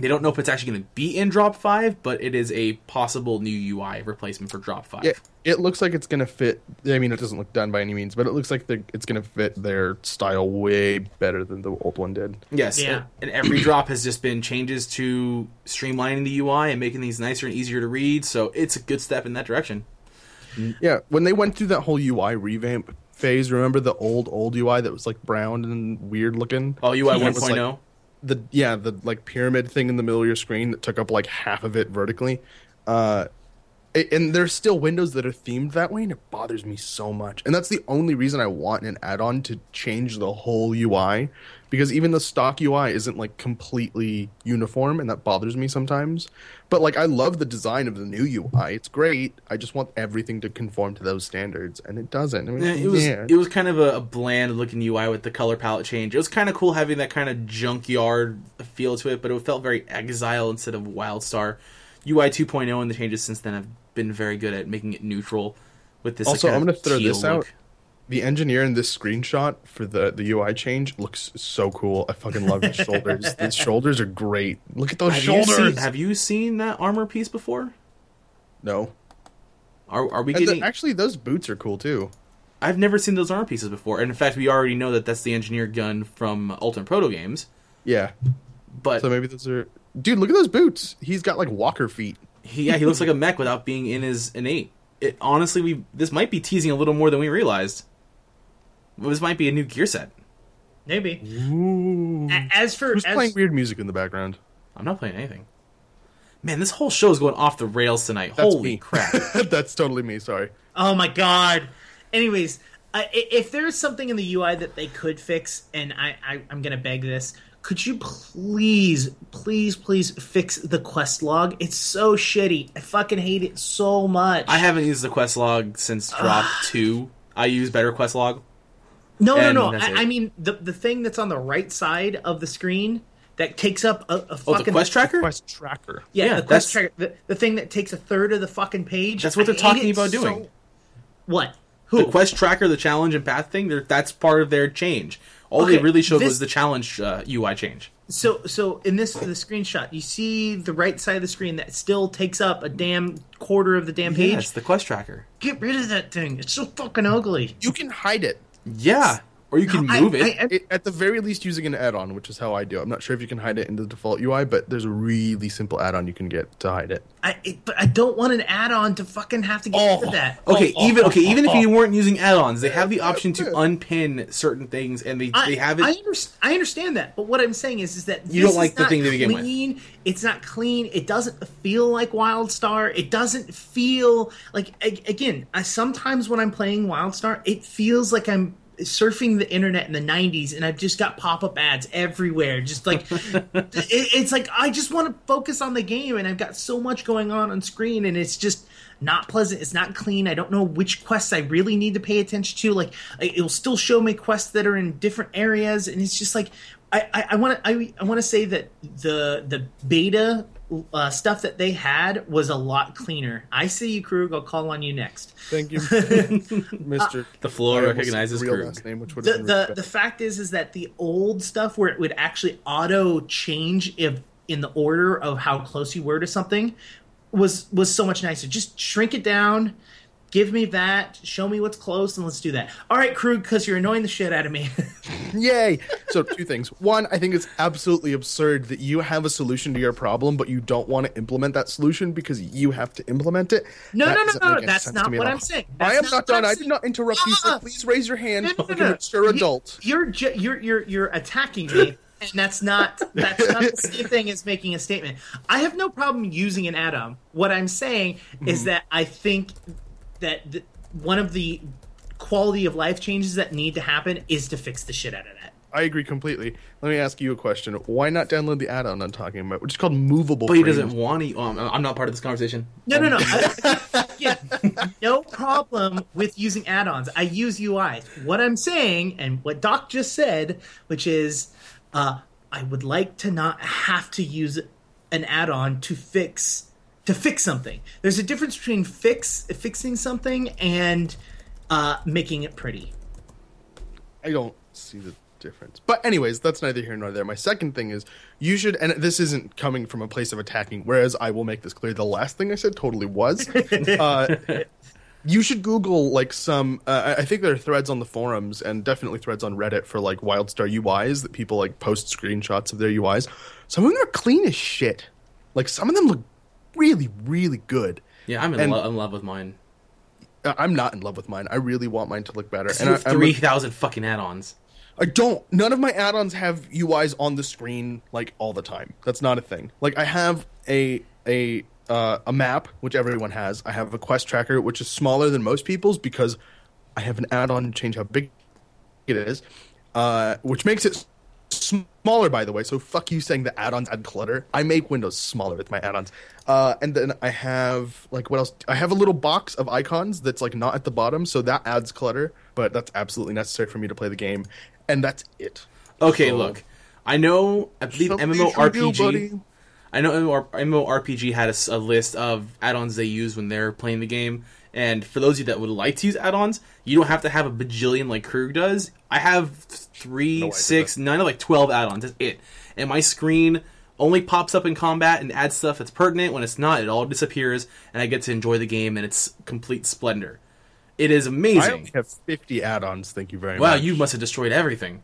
They don't know if it's actually going to be in Drop Five, but it is a possible new UI replacement for Drop Five. Yeah, it looks like it's going to fit. I mean, it doesn't look done by any means, but it looks like the, it's going to fit their style way better than the old one did. Yes, Yeah. and, and every drop has just been changes to streamlining the UI and making these nicer and easier to read. So it's a good step in that direction. Yeah, when they went through that whole UI revamp phase. Remember the old old UI that was like brown and weird looking? Oh, UI It was, like, 1.0. the yeah the like pyramid thing in the middle of your screen that took up like half of it vertically uh and there's still windows that are themed that way and it bothers me so much and that's the only reason i want an add-on to change the whole ui because even the stock ui isn't like completely uniform and that bothers me sometimes but like i love the design of the new ui it's great i just want everything to conform to those standards and it doesn't I mean, Yeah, it was yeah. it was kind of a, a bland looking UI with the color palette change. It was kind of cool having that kind of junkyard feel to it, but it felt very Exile instead of WildStar. UI 2.0 and the changes since then have been very good at making it neutral. With this, Also, kind I'm gonna throw teal this out. the engineer in this screenshot for the the UI change looks so cool. I fucking love his shoulders. His shoulders are great. Look at those Have you, shoulders. seen, have you seen that armor piece before? no, Are, are we getting? actually those boots are cool too. I've never seen those armor pieces before, and in fact, we already know that that's the engineer gun from Ultimate Proto Games. Yeah, But so maybe those are. Dude, look at those boots. He's got like walker feet. He, yeah, he looks like a mech without being in his innate. It honestly, we this might be teasing a little more than we realized. This might be a new gear set. Maybe. Ooh. As for Who's as, playing weird music in the background? I'm not playing anything. Man, this whole show is going off the rails tonight. That's Holy me. crap! That's totally me. Sorry. Oh my god. Anyways, I i- if there's something in the UI that they could fix, and I, I I'm gonna beg this, could you please, please, please fix the quest log? It's so shitty. I fucking hate it so much. I haven't used the quest log since drop two. I use better quest log. no, no, and no. that's. I, I mean the the thing that's on the right side of the screen that takes up a, a Oh, fucking the quest tracker. Quest tracker. Yeah, Yeah, the quest tracker, the, the thing that takes a third of the fucking page. That's what they're hate talking it about so- doing. What? Who the quest tracker, the challenge and path thing. That's part of their change. All they really showed this- was the challenge uh, UI change. So, so in this the screenshot, you see the right side of the screen that still takes up a damn quarter of the damn page. Yes, the quest tracker. Get rid of that thing. It's so fucking ugly. You can hide it. Yeah, or you can I- move it. I- I- it. At the very least, using an add-on, which is how I do. I'm not sure if you can hide it in the default UI, but there's a really simple add-on you can get to hide it. I, it, but I don't want an add-on to fucking have to get rid Oh. of that. Okay, oh, oh, even okay, oh, even if you weren't using add-ons, they have the option to unpin certain things, and they I, they have it. I, underst- I understand that, but what I'm saying is, is that You this don't like is the not thing to begin with. clean. It's not clean. It doesn't feel like WildStar. It doesn't feel like again. I sometimes when I'm playing WildStar, it feels like I'm surfing the internet in the 90s and I've just got pop-up ads everywhere just like it, it's like I just want to focus on the game and I've got so much going on on screen and it's just not pleasant it's not clean I don't know which quests I really need to pay attention to like it'll still show me quests that are in different areas and it's just like I want to I, I want to say that the the beta uh, stuff that they had was a lot cleaner. I see you, Krug. I'll call on you next. Thank you, Mister. the floor recognizes real Krug. name, which the the, the fact is is that the old stuff where it would actually auto change if in the order of how close you were to something was was so much nicer. Just shrink it down. Give me that. Show me what's close, and let's do that. All right, Krug, because you're annoying the shit out of me. Yay! So two things. One, I think it's absolutely absurd that you have a solution to your problem, but you don't want to implement that solution because you have to implement it. No, That no, no, no, that's not to me at what. I'm saying. I am not done. I'm did not interrupt you, so please raise your hand. No, no, no, adult. You're ju- you're you're you're attacking me, and that's not that's not the same thing as making a statement. I have no problem using an add-on. What I'm saying is Mm-hmm. that I think that the, one of the quality of life changes that need to happen is to fix the shit out of that. I agree completely. Let me ask you a question. Why not download the add-on I'm talking about, which is called Movable? But he Frames? doesn't want to. Um, I'm not part of this conversation. No, no, no. I, yeah, no problem with using add-ons. I use UIs. What I'm saying, and what Doc just said, which is, uh, I would like to not have to use an add-on to fix to fix something. There's a difference between fix fixing something and uh, making it pretty. I don't see the difference. But anyways, that's neither here nor there. My second thing is you should and this isn't coming from a place of attacking, whereas I will make this clear. The last thing I said totally was. uh, you should Google like some. Uh, I I think there are threads on the forums and definitely threads on Reddit for like WildStar UIs that people like post screenshots of their UIs. Some of them are clean as shit. Like some of them look really, really good. Yeah, I'm in, And- lo- in love with mine. I'm not in love with mine. I really want mine to look better. And I, three thousand fucking add-ons. I don't. None of my add-ons have UIs on the screen like all the time. That's not a thing. Like I have a a uh, a map which everyone has. I have a quest tracker which is smaller than most people's because I have an add-on to change how big it is, uh, which makes it smaller by the way so fuck you saying the add-ons add clutter i make windows smaller with my add-ons uh, and then i have like what else i have a little box of icons that's like not at the bottom so that adds clutter but that's absolutely necessary for me to play the game and that's it Okay, So- look, I know. I believe MMORPG. buddy. I know MMOR MMORPG had a list of add-ons they use when they're playing the game. And for those of you that would like to use add-ons, you don't have to have a bajillion like Krug does. I have three, No, six, nine, like twelve add-ons. That's it. And my screen only pops up in combat and adds stuff that's pertinent. When it's not, it all disappears, and I get to enjoy the game in its complete splendor. It is amazing. i amazing. only have 50 add-ons thank you very Wow, much you must have destroyed everything.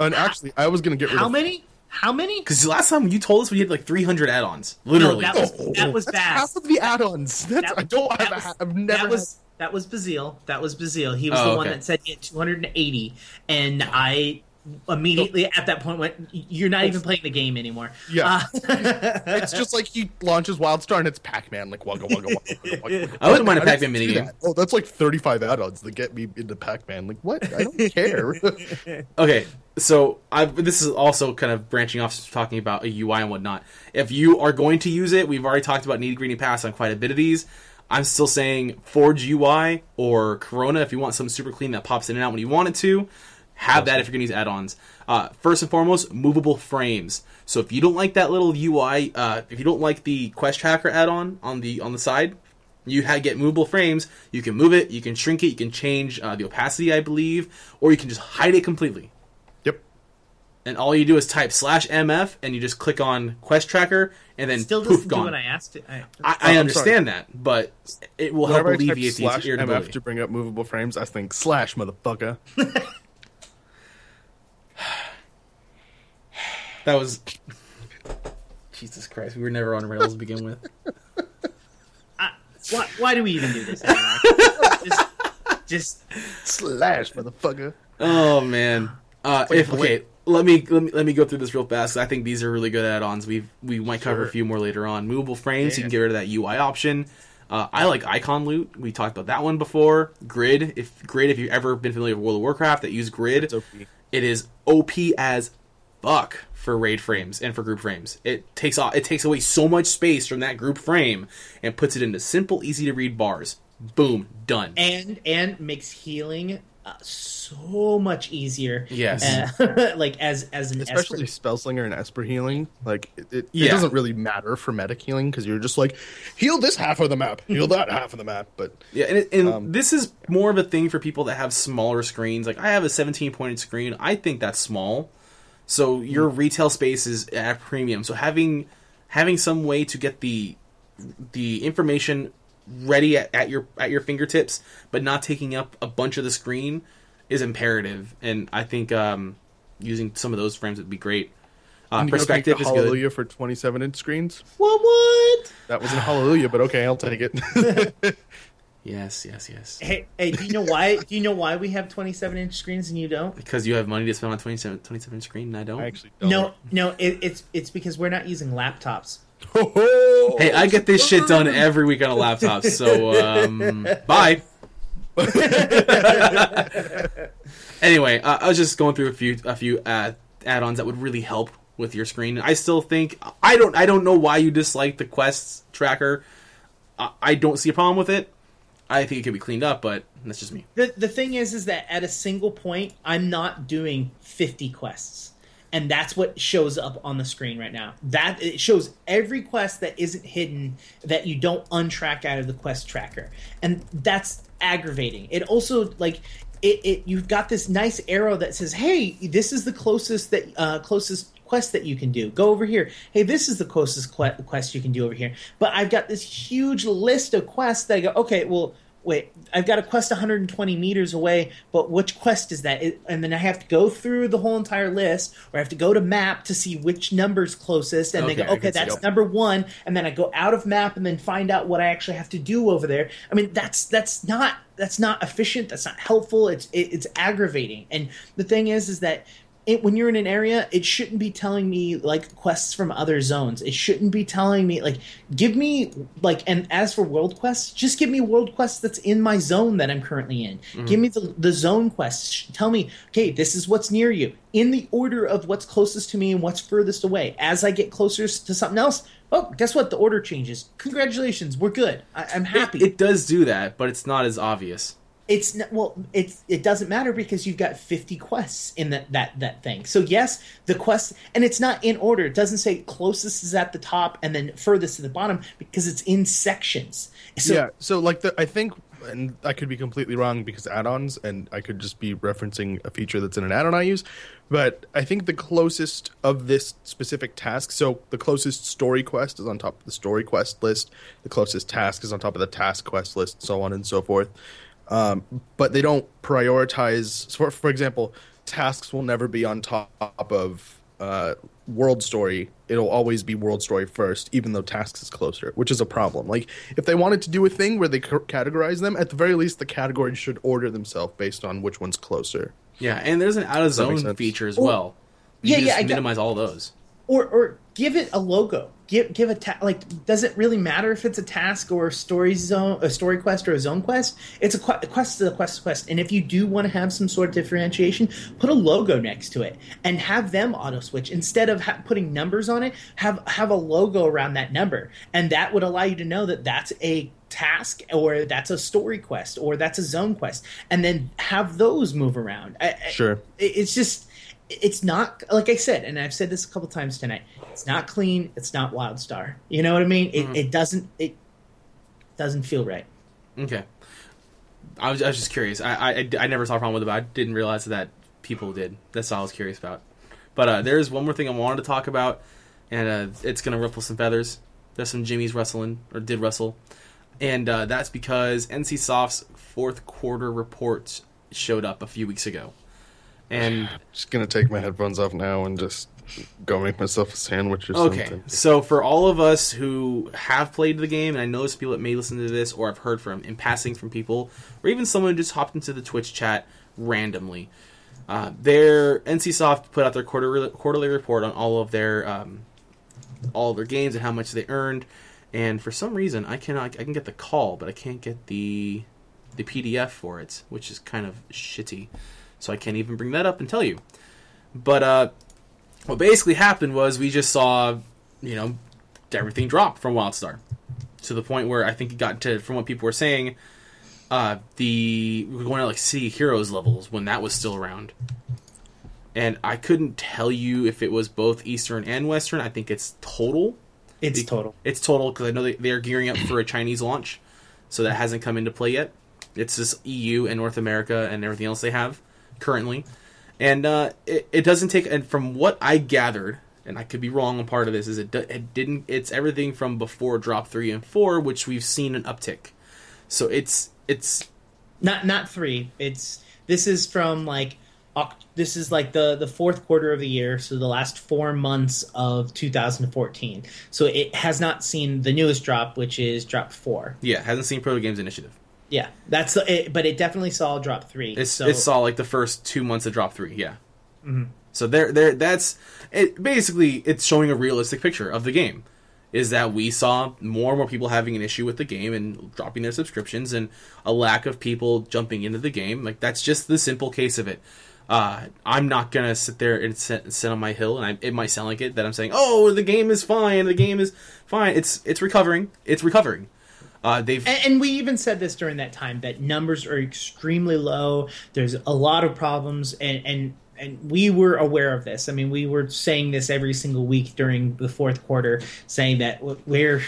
and actually i was gonna get rid How of how many? How many? Because last time you told us we had like 300 add-ons, literally. that was- that was that's bad. half of the add-ons that's That- i don't have that a was- ha- i've never that was that was Bazil. That was Bazil. He was Oh, the one that said he had 280, and I immediately at that point went, "You're not even playing the game anymore." Yeah. Uh, it's just like he launches Wildstar and it's Pac-Man, like wugga wugga wugga. wugga, wugga. I wouldn't mind a How does Pac-Man it do minigame. that? Oh, that's like 35 add-ons that get me into Pac-Man. Like what? I don't care. Okay, so I this is also kind of branching off talking about a UI and whatnot. If you are going to use it, we've already talked about Need Greeny Pass on quite a bit of these. I'm still saying Forge UI or Corona if you want something super clean that pops in and out when you want it to. Have that if you're going to use add-ons. Uh, first and foremost, movable frames. So if you don't like that little UI, uh, if you don't like the Quest Tracker add-on on the on the side, you ha- get movable frames. You can move it, you can shrink it, you can change uh, the opacity, I believe, or you can just hide it completely yep. and all you do is type slash mf and you just click on quest tracker and then Still poof doesn't do gone what I asked it. I, I, Oh, I I'm understand that but it will help Whenever I type alleviate the slash MF to bring up movable frames, I think slash motherfucker. that was jesus christ we were never on rails to begin with I, why, why do we even do this? anymore? just, just slash motherfucker. oh man uh Wait, if okay let me, let me let me go through this real fast. I think these are really good add-ons. We we might cover a few more later on. Movable frames, you can get rid of that UI option. Uh, I like icon loot. We talked about that one before. Grid, if grid, if you've ever been familiar with World of Warcraft, that use grid, It's it is OP as fuck for raid frames and for group frames. It takes off, it takes away so much space from that group frame and puts it into simple, easy to read bars. Boom, done. and and makes healing uh, so much easier. Yes. Uh, like as as an Especially Esper- Spellslinger and Esper healing. Like, it, it, Yeah. it doesn't really matter for medic healing because you're just like, heal this half of the map, heal that half of the map. But Yeah, and, it, and Um, this is more of a thing for people that have smaller screens. Like I have a 17 pointed screen. I think that's small. So your retail space is at premium. So having having some way to get the the information ready at, at your at your fingertips, but not taking up a bunch of the screen is imperative. And I think um, using some of those frames would be great. Uh, you gonna take perspective is good. Hallelujah for 27 inch screens. what what? That wasn't Hallelujah, but okay, I'll take it. Yes, yes, yes. Hey, hey, do you know why? Do you know why we have 27 inch screens and you don't? Because you have money to spend on 27, 27 screen, and I don't. I actually don't. No, no, it, it's it's because we're not using laptops. Hey, I get this shit done every week on a laptop, so um, bye. anyway, uh, I was just going through a few a few uh, add-ons that would really help with your screen. I still think I don't I don't know why you dislike the Quest tracker. I, I don't see a problem with it. I think it could be cleaned up, but that's just me. The the thing is, is that at a single point, I'm not doing 50 quests, and that's what shows up on the screen right now. That it shows every quest that isn't hidden that you don't untrack out of the quest tracker, and that's aggravating. It also like. It, it you've got this nice arrow that says, "Hey, this is the closest that uh, closest quest that you can do. Go over here. Hey, this is the closest que- quest you can do over here." But I've got this huge list of quests that I go, "Okay, well, wait, I've got a quest 120 meters away, but which quest is that? It, and then I have to go through the whole entire list, or I have to go to map to see which number's closest, and Okay, they go, okay, see. that's Yep. number one, and then I go out of map and then find out what I actually have to do over there. I mean, that's that's not that's not efficient. That's not helpful. It's it, it's aggravating. And the thing is, is that it, when you're in an area, it shouldn't be telling me like quests from other zones. It shouldn't be telling me like give me like and as for world quests, just give me world quests that's in my zone that I'm currently in. Mm-hmm. Give me the the zone quests. Tell me, okay, this is what's near you in the order of what's closest to me and what's furthest away. As I get closer to something else, oh, guess what? The order changes. Congratulations, we're good. I, I'm happy It does do that, but it's not as obvious. It's not, well it's it doesn't matter because you've got 50 quests in that that that thing so yes the quest and it's not in order it doesn't say closest is at the top and then furthest to the bottom because it's in sections so yeah. So like the I think and I could be completely wrong because add-ons and I could just be referencing a feature that's in an add-on I use, but I think the closest of this specific task, so the closest story quest is on top of the story quest list, the closest task is on top of the task quest list, so on and so forth. Um, but they don't prioritize. So for, for example, tasks will never be on top of uh, world story. It'll always be world story first, even though tasks is closer, which is a problem. Like if they wanted to do a thing where they c- categorize them, at the very least, the categories should order themselves based on which one's closer. Yeah, and there's an out of zone feature as Oh, well. You yeah, can yeah, just I got- minimize all those. or or give it a logo give give a ta- like does it really matter if it's a task or a story zone a story quest or a zone quest? It's a, que- a quest to the quest to quest. And if you do want to have some sort of differentiation put a logo next to it and have them auto switch. Instead of ha- putting numbers on it have have a logo around that number. And that would allow you to know that that's a task or that's a story quest or that's a zone quest. And then have those move around. I- I- Sure. it- it's just it's not like I said, and I've said this a couple times tonight. It's not clean. It's not WildStar. You know what I mean? It, it doesn't. It doesn't feel right. Okay. I was, I was just curious. I, I, I never saw a problem with it, but I didn't realize that people did. That's all I was curious about. But uh, there's one more thing I wanted to talk about, and uh, it's going to ruffle some feathers. There's some Jimmy's wrestling, or did wrestle. And uh, that's because NC Soft's fourth quarter report showed up a few weeks ago. And Just gonna take my headphones off now and just go make myself a sandwich or Okay, something. so for all of us who have played the game, and I know some people that may listen to this, or I've heard from in passing from people, or even someone who just hopped into the Twitch chat randomly, uh, their NCSoft put out their quarterly, quarterly report on all of their um, all of their games and how much they earned. And for some reason, I cannot I can get the call, but I can't get the the PDF for it, which is kind of shitty. So I can't even bring that up and tell you. But uh, what basically happened was we just saw, you know, everything drop from WildStar to the point where I think it got to, from what people were saying, uh, the we were going to like City Heroes levels when that was still around. And I couldn't tell you if it was both Eastern and Western. I think it's total. It's total. It's total because I know they, they're gearing up for a Chinese launch, so that hasn't come into play yet. It's just EU and North America and everything else they have currently, and uh, it, it doesn't take. And from what I gathered, and I could be wrong on part of this, is it, do- it didn't. It's everything from before drop three and four, which we've seen an uptick. So it's it's Not not three. It's this is from like this is like the the fourth quarter of the year, so the last four months of 2014. So it has not seen the newest drop, which is drop four. yeah hasn't seen Proto Games Initiative. Yeah, that's it, but it definitely saw drop three. It's so it saw like the first two months of drop three, yeah. So there, there. That's it. Basically, it's showing a realistic picture of the game. Is that we saw more and more people having an issue with the game and dropping their subscriptions, and a lack of people jumping into the game. Like that's just the simple case of it. Uh, I'm not gonna sit there and sit, sit on my hill, and I, it might sound like it that I'm saying, "Oh, the game is fine. The game is fine. It's it's recovering. It's recovering." Uh, they've And, and we even said this during that time that numbers are extremely low. There's a lot of problems, and and and we were aware of this. I mean, we were saying this every single week during the fourth quarter, saying that we're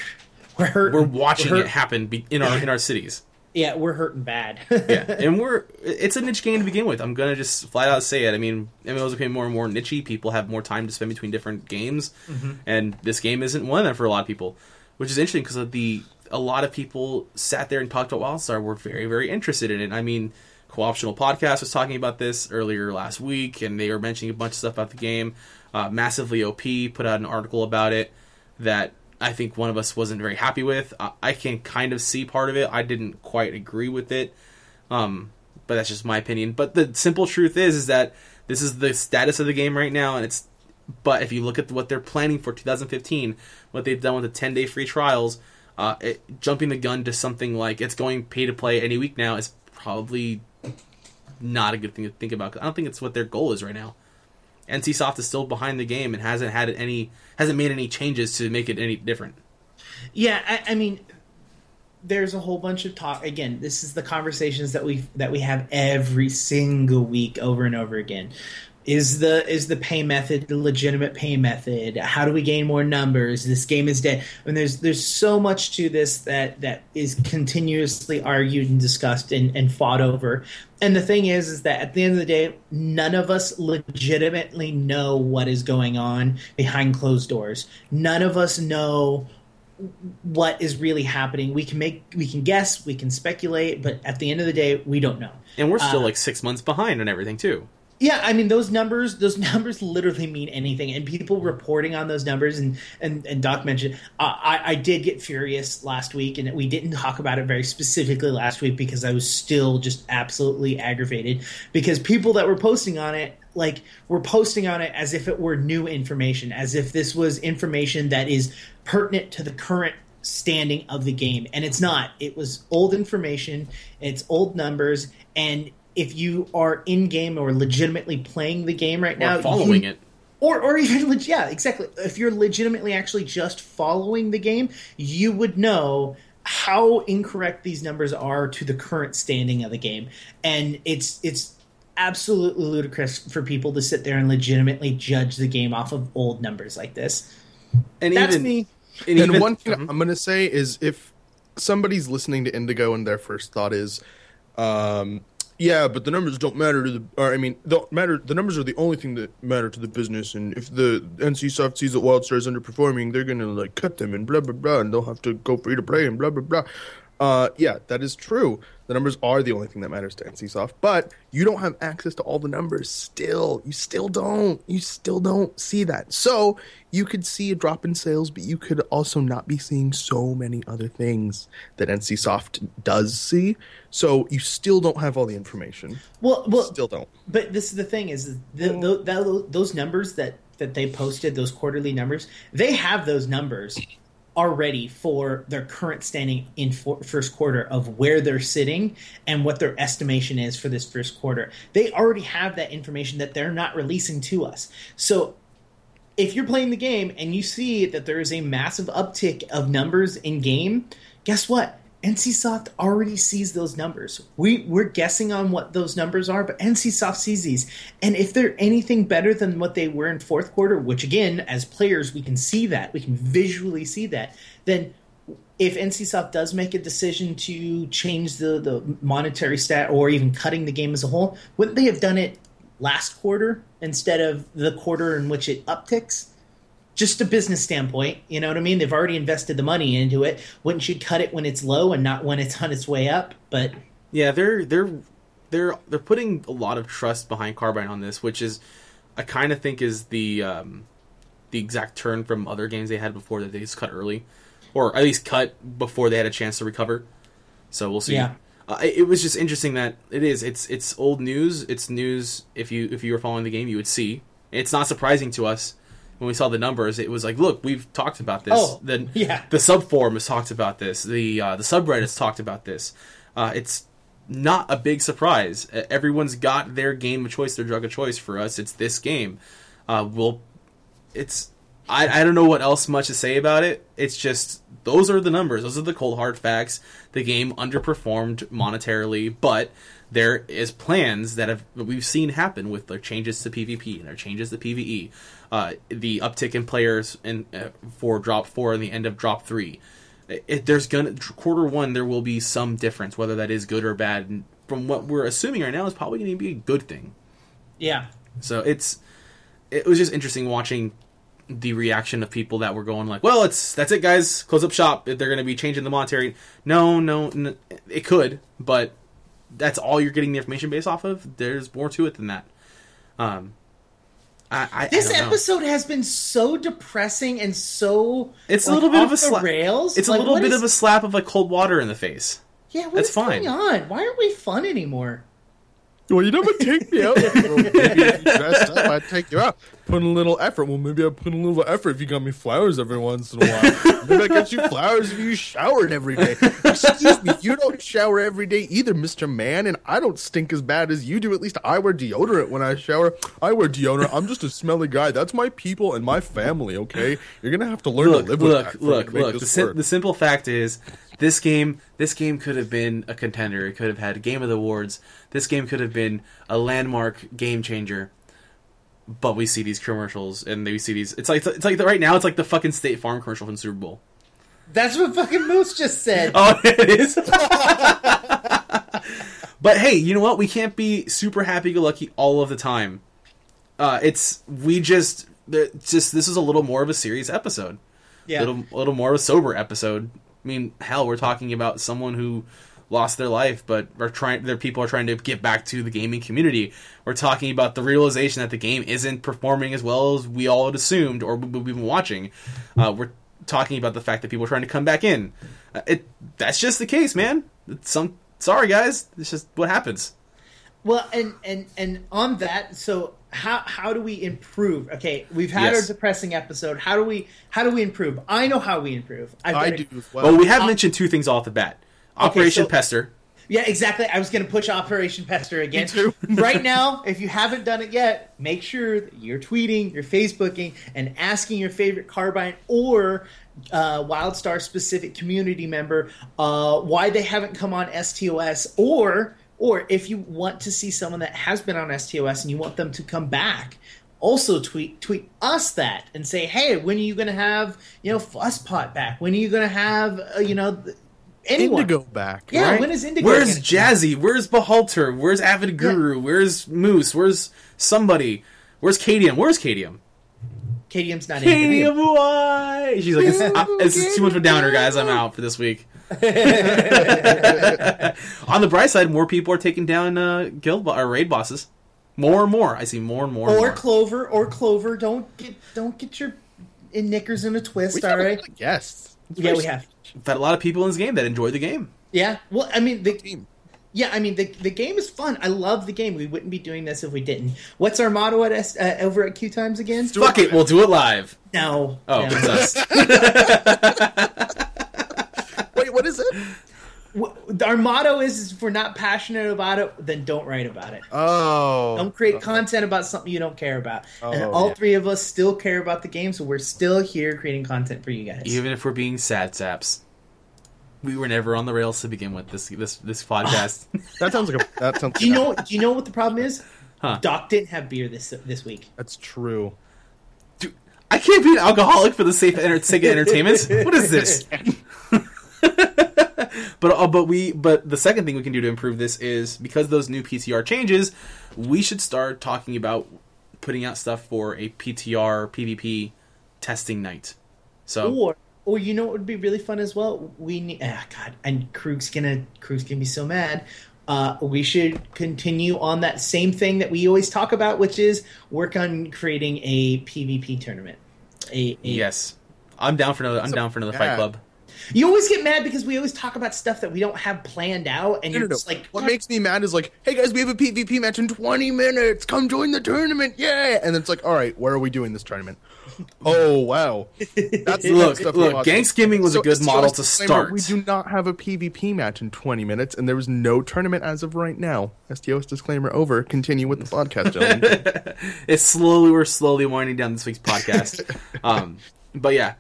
we're hurting. we're watching we're it happen in our in our cities. Yeah, we're hurting bad. yeah, and we're it's a niche game to begin with. I'm gonna just flat out say it. I mean, MMOs are becoming more and more nichey. People have more time to spend between different games, and this game isn't one of them for a lot of people, which is interesting because of the a lot of people sat there and talked about WildStar were very, very interested in it. I mean, Co-optional Podcast was talking about this earlier last week, and they were mentioning a bunch of stuff about the game. Uh, Massively OP put out an article about it that I think one of us wasn't very happy with. I, I can kind of see part of it. I didn't quite agree with it, um, but that's just my opinion. But the simple truth is, is that this is the status of the game right now, and it's. But if you look at what they're planning for 2015, what they've done with the 10 day free trials, uh, it, jumping the gun to something like it's going pay to play any week now is probably not a good thing to think about. I don't think it's what their goal is right now. NCSoft is still behind the game and hasn't had any hasn't made any changes to make it any different. Yeah, I, I mean, there's a whole bunch of talk. Again, this is the conversations that we that we have every single week over and over again. Is the is the pay method the legitimate pay method? How do we gain more numbers? This game is dead. I mean, there's there's so much to this that that is continuously argued and discussed and, and fought over. And the thing is, is that at the end of the day, none of us legitimately know what is going on behind closed doors. None of us know what is really happening. We can make, we can guess, we can speculate, but at the end of the day, we don't know. And we're still uh, like six months behind on everything too. Yeah, I mean those numbers. Those numbers literally mean anything, and people reporting on those numbers. And and, and Doc mentioned, I I did get furious last week, and we didn't talk about it very specifically last week because I was still just absolutely aggravated because people that were posting on it like were posting on it as if it were new information, as if this was information that is pertinent to the current standing of the game and it's not it was old information it's old numbers and if you are in game or legitimately playing the game right or now, following you, it, or or even yeah, exactly. If you're legitimately actually just following the game, you would know how incorrect these numbers are to the current standing of the game, and it's it's absolutely ludicrous for people to sit there and legitimately judge the game off of old numbers like this. And That's even, me. And, and even, one thing mm-hmm. I'm going to say is if somebody's listening to Indigo and their first thought is, um, yeah, but the numbers don't matter to the. Or I mean, matter. The numbers are the only thing that matter to the business. And if the NCSoft sees that WildStar is underperforming, they're gonna like cut them and blah blah blah, and they'll have to go free to play and blah blah blah. Uh, yeah, that is true. The numbers are the only thing that matters to NCSoft, but you don't have access to all the numbers still. You still don't. You still don't see that. So you could see a drop in sales, but you could also not be seeing so many other things that NCSoft does see. So you still don't have all the information. Well, well, still don't. But this is the thing: is the, the, the, those numbers that that they posted, those quarterly numbers, they have those numbers are ready for their current standing in for, first quarter of where they're sitting and what their estimation is for this first quarter. They already have that information that they're not releasing to us. So if you're playing the game and you see that there is a massive uptick of numbers in game, guess what? NCSoft already sees those numbers. We we're guessing on what those numbers are, but NCSoft sees these. And if they're anything better than what they were in fourth quarter, which again, as players, we can see that, we can visually see that, then if NCSoft does make a decision to change the, the monetary stat or even cutting the game as a whole, wouldn't they have done it last quarter instead of the quarter in which it upticks? Just a business standpoint, you know what I mean? They've already invested the money into it. Wouldn't you cut it when it's low and not when it's on its way up? But yeah, they're they're they're they're putting a lot of trust behind Carbine on this, which is I kind of think is the um, the exact turn from other games they had before that they just cut early, or at least cut before they had a chance to recover. So we'll see. Yeah. Uh, it was just interesting that it is it's it's old news. It's news if you if you were following the game, you would see. It's not surprising to us when we saw the numbers, it was like, look, we've talked about this. Oh, the, yeah. The sub forum has talked about this. The uh, the subreddit's talked about this. Uh, it's not a big surprise. Everyone's got their game of choice, their drug of choice. For us, it's this game. Uh, we'll. It's. I, I don't know what else much to say about it. It's just those are the numbers. Those are the cold hard facts. The game underperformed monetarily, but there is plans that have we've seen happen with their changes to PvP and their changes to PvE, uh, the uptick in players in uh, for drop four and the end of drop three. It, there's gonna quarter one there will be some difference whether that is good or bad. And from what we're assuming right now is probably going to be a good thing. Yeah. So it's it was just interesting watching the reaction of people that were going like, "Well, it's that's it, guys. Close up shop. If they're going to be changing the monetary." No, no, n- it could, but that's all you're getting the information based off of. There's more to it than that. Um, I, I This I episode has been so depressing and so It's a little bit of a slap. rails. It's a little bit is- of a slap of like cold water in the face. yeah. What's going on? Why aren't we fun anymore? Well, you never take me out. well, maybe if you dressed up, I'd take you out. Put in a little effort. Well, maybe I'd put in a little effort if you got me flowers every once in a while. maybe I get you flowers if you showered every day. Excuse me, you don't shower every day either, Mr. Man, and I don't stink as bad as you do. At least I wear deodorant when I shower. I wear deodorant. I'm just a smelly guy. That's my people and my family, okay? You're going to have to learn look, to live look, with that. for look, me to make look. The, this sim- the simple fact is, this game, this game could have been a contender. It could have had Game of the Awards. This game could have been a landmark game changer. But we see these commercials, and we see these. It's like it's like the, right now. It's like the fucking State Farm commercial from Super Bowl. That's what fucking Moose just said. Oh, it is. but hey, you know what? We can't be super happy-go-lucky all of the time. Uh, it's we just the- just this is a little more of a serious episode. yeah. little a little more of a sober episode. I mean, hell, we're talking about someone who lost their life, but are trying. Their people are trying to get back to the gaming community. We're talking about the realization that the game isn't performing as well as we all had assumed or we- we've been watching. Uh, we're talking about the fact that people are trying to come back in. Uh, it that's just the case, man. It's some sorry guys, it's just what happens. Well, and and and on that, so how how do we improve? Okay, we've had Yes. our depressing episode. How do we how do we improve? I know how we improve. I've I do as well. Well, we have mentioned two things off the bat. Operation so- Pester. Yeah, exactly. I was going to push Operation Pester again. too. right now, if you haven't done it yet, make sure that you're tweeting, you're Facebooking, and asking your favorite Carbine or uh, WildStar specific community member uh, why they haven't come on STOS, or or if you want to see someone that has been on STOS and you want them to come back. Also tweet tweet us that and say, hey, when are you going to have you know Fusspot back? When are you going to have uh, you know anyone? Indigo back. Yeah, right? when is Indigo? Where's? Jazzy? Where's Behalter? Where's Avid Guru? Where's Moose? Where's somebody? Where's Kadium? Where's Kadium? Kadium's not in it. Kadium, why? She's like, it's, it's too much of a downer, guys. I'm out for this week. On the bright side, more people are taking down uh, guild bo- or raid bosses. More and more. I see more and more. and Or more. Clover, or Clover. Don't get don't get your in knickers in a twist. We all have a right. lot of guests. Yeah, we have. We've had a lot of people in this game that enjoy the game. Yeah. Well, I mean the team. Yeah, I mean the the game is fun. I love the game. We wouldn't be doing this if we didn't. What's our motto at S, uh, over at Q Times again? Fuck it, we'll do it live. No. Oh, no. it's us. Wait, what is it? Our motto is, is if we're not passionate about it, then don't write about it. Oh. Don't create content about something you don't care about. and Oh, all yeah. three of us still care about the game, so we're still here creating content for you guys. Even if we're being sad saps. We were never on the rails to begin with this this this podcast. That sounds like a. That sounds. Do you know? Do you know what the problem is? Huh. Doc didn't have beer this this week. That's true. Dude, I can't be an alcoholic for the safe enter- sake of entertainment. What is this? but uh, but we but the second thing we can do to improve this is because those new PTR changes, we should start talking about putting out stuff for a PTR PvP testing night. So Or, or you know what would be really fun as well? We need. Ah, God, and Krug's gonna Krug's gonna be so mad. Uh, we should continue on that same thing that we always talk about, which is work on creating a PvP tournament. A, a yes, I'm down for another. I'm So- down for another yeah. fight club. You always get mad because we always talk about stuff that we don't have planned out, and No, you're no, no. just like, what makes me mad is like, hey guys, we have a PvP match in 20 minutes. Come join the tournament, yeah! And it's like, all right, where are we doing this tournament? oh wow, that's the Look, stuff look, we gang skimming was a good so model to disclaimer, start. We do not have a PvP match in 20 minutes, and there is no tournament as of right now. STOS disclaimer over. Continue with the podcast, gentlemen. it's slowly we're slowly winding down this week's podcast. um, but yeah,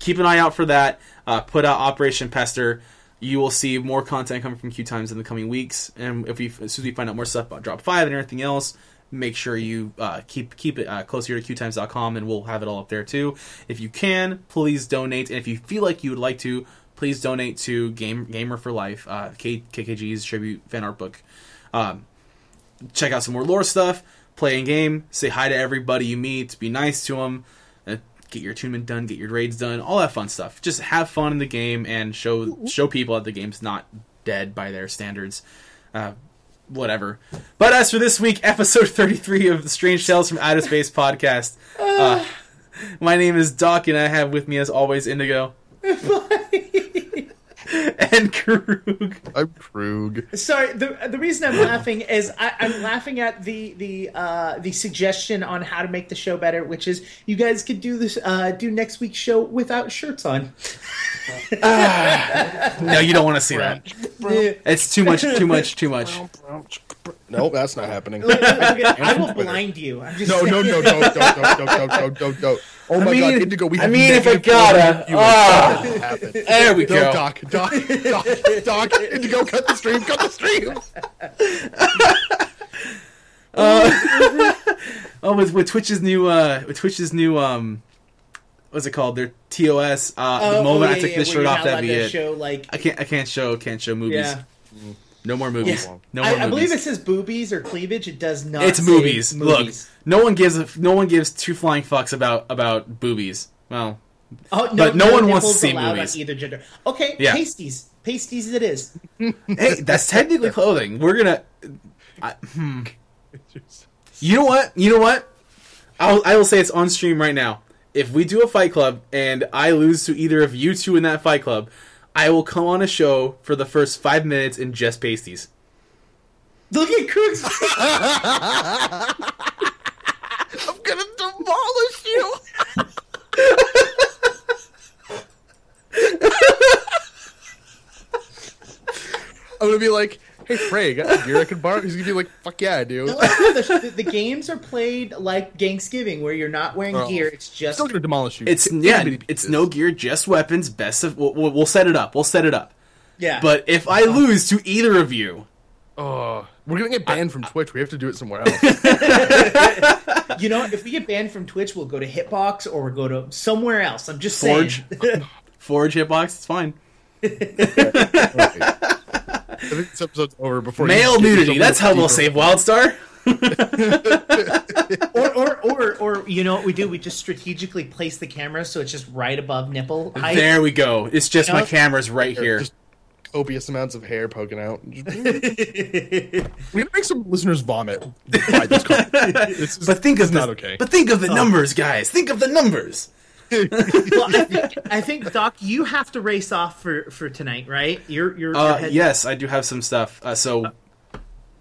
keep an eye out for that. Uh, put out Operation Pester. You will see more content coming from Q Times in the coming weeks, and if we as soon as we find out more stuff about Drop Five and everything else, make sure you uh, keep keep it uh, close here to QTimes.com, and we'll have it all up there too. If you can, please donate, and if you feel like you would like to, please donate to Game Gamer for Life, uh, K- KKG's tribute fan art book. Um, check out some more lore stuff, play in game, say hi to everybody you meet, be nice to them, get your attunement done, get your raids done, all that fun stuff. Just have fun in the game and show show people that the game's not dead by their standards. Uh, whatever. But as for this week, episode 33 of the Strange Tales from Outer Space podcast, uh, my name is Doc, and I have with me, as always, Indigo. and Krug. I'm Krug. Sorry, the the reason I'm laughing is I, I'm laughing at the the uh, the suggestion on how to make the show better, which is you guys could do this uh, do next week's show without shirts on. No, you don't want to see that. It's too much, too much, too much. No, that's not happening. Look, look, I will blind you. I'm just no, no, no, no, don't, don't, don't, don't, don't, don't, don't. Oh my I mean, God, Indigo, we I mean, if I gotta, oh, there we go. No, doc, Doc, Doc, Doc, Indigo, cut the stream, cut the stream. uh, oh, with, with Twitch's new, uh, with Twitch's new, um, what's it called? Their TOS. Uh, oh, the moment oh, yeah, I took yeah, this shirt off, that'd be it. Show, like, I can't, I can't show, can't show movies. Yeah. No more movies. Yeah. No more I, I believe it says boobies or cleavage. It does not. it's say movies. Look, no one gives a, no one gives two flying fucks about about boobies. Well, Oh, But no one wants to see movies. either gender. Okay, Yeah. pasties, pasties. It is. hey, that's technically clothing. We're gonna. I, hmm. You know what? You know what? I'll, I will say it's on stream right now. If we do a fight club and I lose to either of you two in that fight club, I will come on a show for the first five minutes in just pasties. Look at Krug's. I'm gonna demolish you. I'm gonna be like, "Hey, Frey, got some gear I can borrow?" He's gonna be like, "Fuck yeah, I do." the, the, the games are played like Thanksgiving, where you're not wearing Oh. gear. It's just Still gonna demolish you. It's Itty yeah, it's no gear, just weapons. Best of we'll, we'll we'll set it up. We'll set it up. yeah. But if I oh. lose to either of you, Oh, we're gonna get banned from Twitch. We have to do it somewhere else. you know, if we get banned from Twitch, we'll go to Hitbox or we'll go to somewhere else. I'm just Forge, saying. Forge hitbox, it's fine. I think this episode's over before you Male get nudity. That's how we'll save WildStar. or, or, or, or, you know what we do? We just strategically place the camera so it's just right above nipple height. There we go. It's just my camera's right here. Just copious amounts of hair poking out. We're gonna make some listeners vomit. by this. This is, But think this of is the, not okay. But think of the oh. numbers, guys. Think of the numbers. Well, I think, I think, Doc, you have to race off for, for tonight, right? You're, you're, you're Uh, heading- yes, I do have some stuff. Uh, so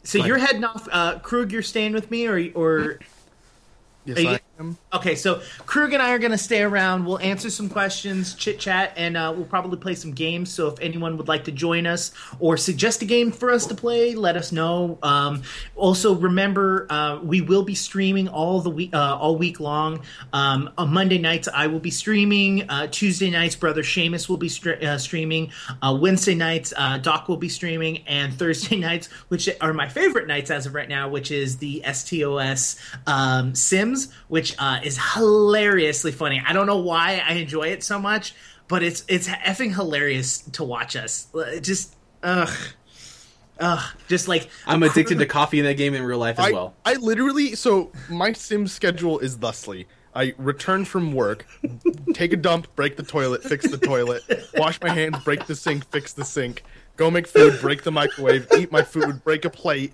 So you're heading off. Uh, Krug, you're staying with me, or, or yes, Are you- Okay, so Krug and I are going to stay around. We'll answer some questions, chit chat, and uh, we'll probably play some games. So if anyone would like to join us or suggest a game for us to play, let us know. Um, also, remember uh, we will be streaming all the week, uh, all week long. Um, on Monday nights, I will be streaming. Uh, Tuesday nights, brother Seamus will be uh, streaming. Uh, Wednesday nights, Doc will be streaming, and Thursday nights, which are my favorite nights as of right now, which is the STOS um, Sims, which uh, is hilariously funny. I don't know why I enjoy it so much, but it's it's effing hilarious to watch us. Just ugh, ugh, just like I'm addicted to coffee in that game in real life as I, well. I literally so my sim schedule is thusly. I return from work, take a dump, break the toilet, fix the toilet, wash my hands, break the sink, fix the sink, go make food, break the microwave, eat my food, break a plate,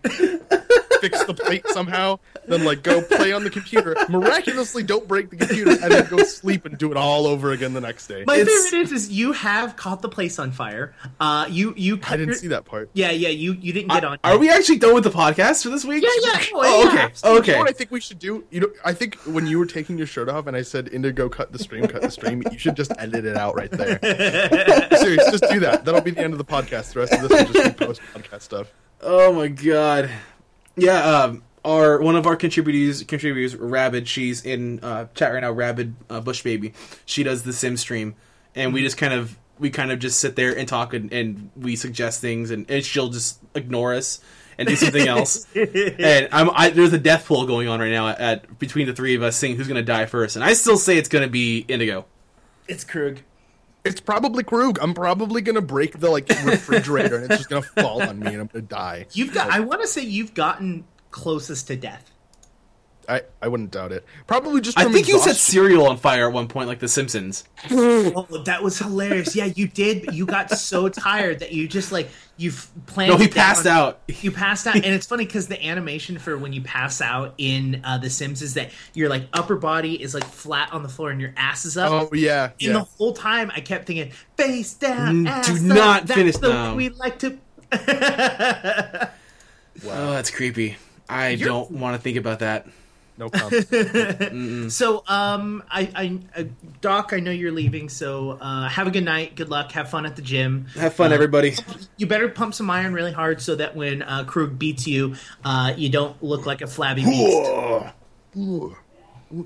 fix the plate somehow, then like go play on the computer, miraculously don't break the computer, and then go sleep and do it all over again the next day. my It's- favorite is, is you have caught the place on fire. Uh, you you I didn't see that part. Yeah, yeah, you you didn't get on. Are we actually done with the podcast for this week? Yeah, yeah. Oh, yeah, okay. You know Okay. what I think we should do? You know, I think when you were taking your shirt off and I said Indigo cut the stream, cut the stream, you should just edit it out right there. Serious, just do that. That'll be the end of the podcast. The rest of this will just be post podcast stuff. Oh my god. Yeah, um our one of our contributors contributors Rabid, she's in uh chat right now, Rabid uh, Bush Baby. She does the sim stream and we just kind of we kind of just sit there and talk and, and we suggest things and, and she'll just ignore us and do something else. and I'm I, there's a death pool going on right now at, at between the three of us seeing who's going to die first. And I still say it's going to be Indigo. It's Krug. It's probably Krug. I'm probably gonna break the like refrigerator and it's just gonna fall on me and I'm gonna die. You've got. I want to say you've gotten closest to death. I, I wouldn't doubt it. Probably just. I from think you set cereal on fire at one point, like The Simpsons. Oh, that was hilarious. Yeah, you did. You got so tired that you just like you planned. No, he it down. passed out. You passed out, and it's funny because the animation for when you pass out in uh, The Sims is that your like upper body is like flat on the floor and your ass is up. Oh yeah, And yeah. the whole time, I kept thinking, face down, Mm, ass do up. not That's finish the now. way we like to. Oh, that's creepy. I You're- don't want to think about that. No comment. So, um, I, I, uh, Doc, I know you're leaving, so uh, have a good night. Good luck. Have fun at the gym. Have fun, Uh, everybody. You better pump some iron really hard so that when uh, Krug beats you, uh, you don't look like a flabby beast.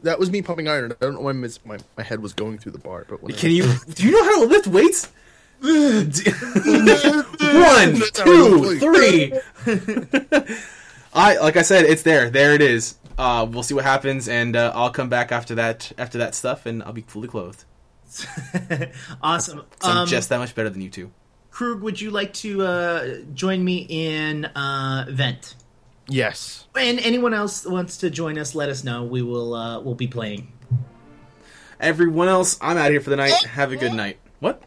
That was me pumping iron. I don't know why my, my, my head was going through the bar, but when I- Can you? Do you know how to lift weights? One, That's how I two, lift three. I like I said, it's there. There it is. Uh, we'll see what happens, and uh, I'll come back after that. After that stuff, and I'll be fully clothed. awesome. So I'm Um, just that much better than you two. Krug, would you like to uh, join me in uh, Vent? Yes. And anyone else wants to join us, let us know. We will. Uh, we'll be playing. Everyone else, I'm out here for the night. Have a good night. What?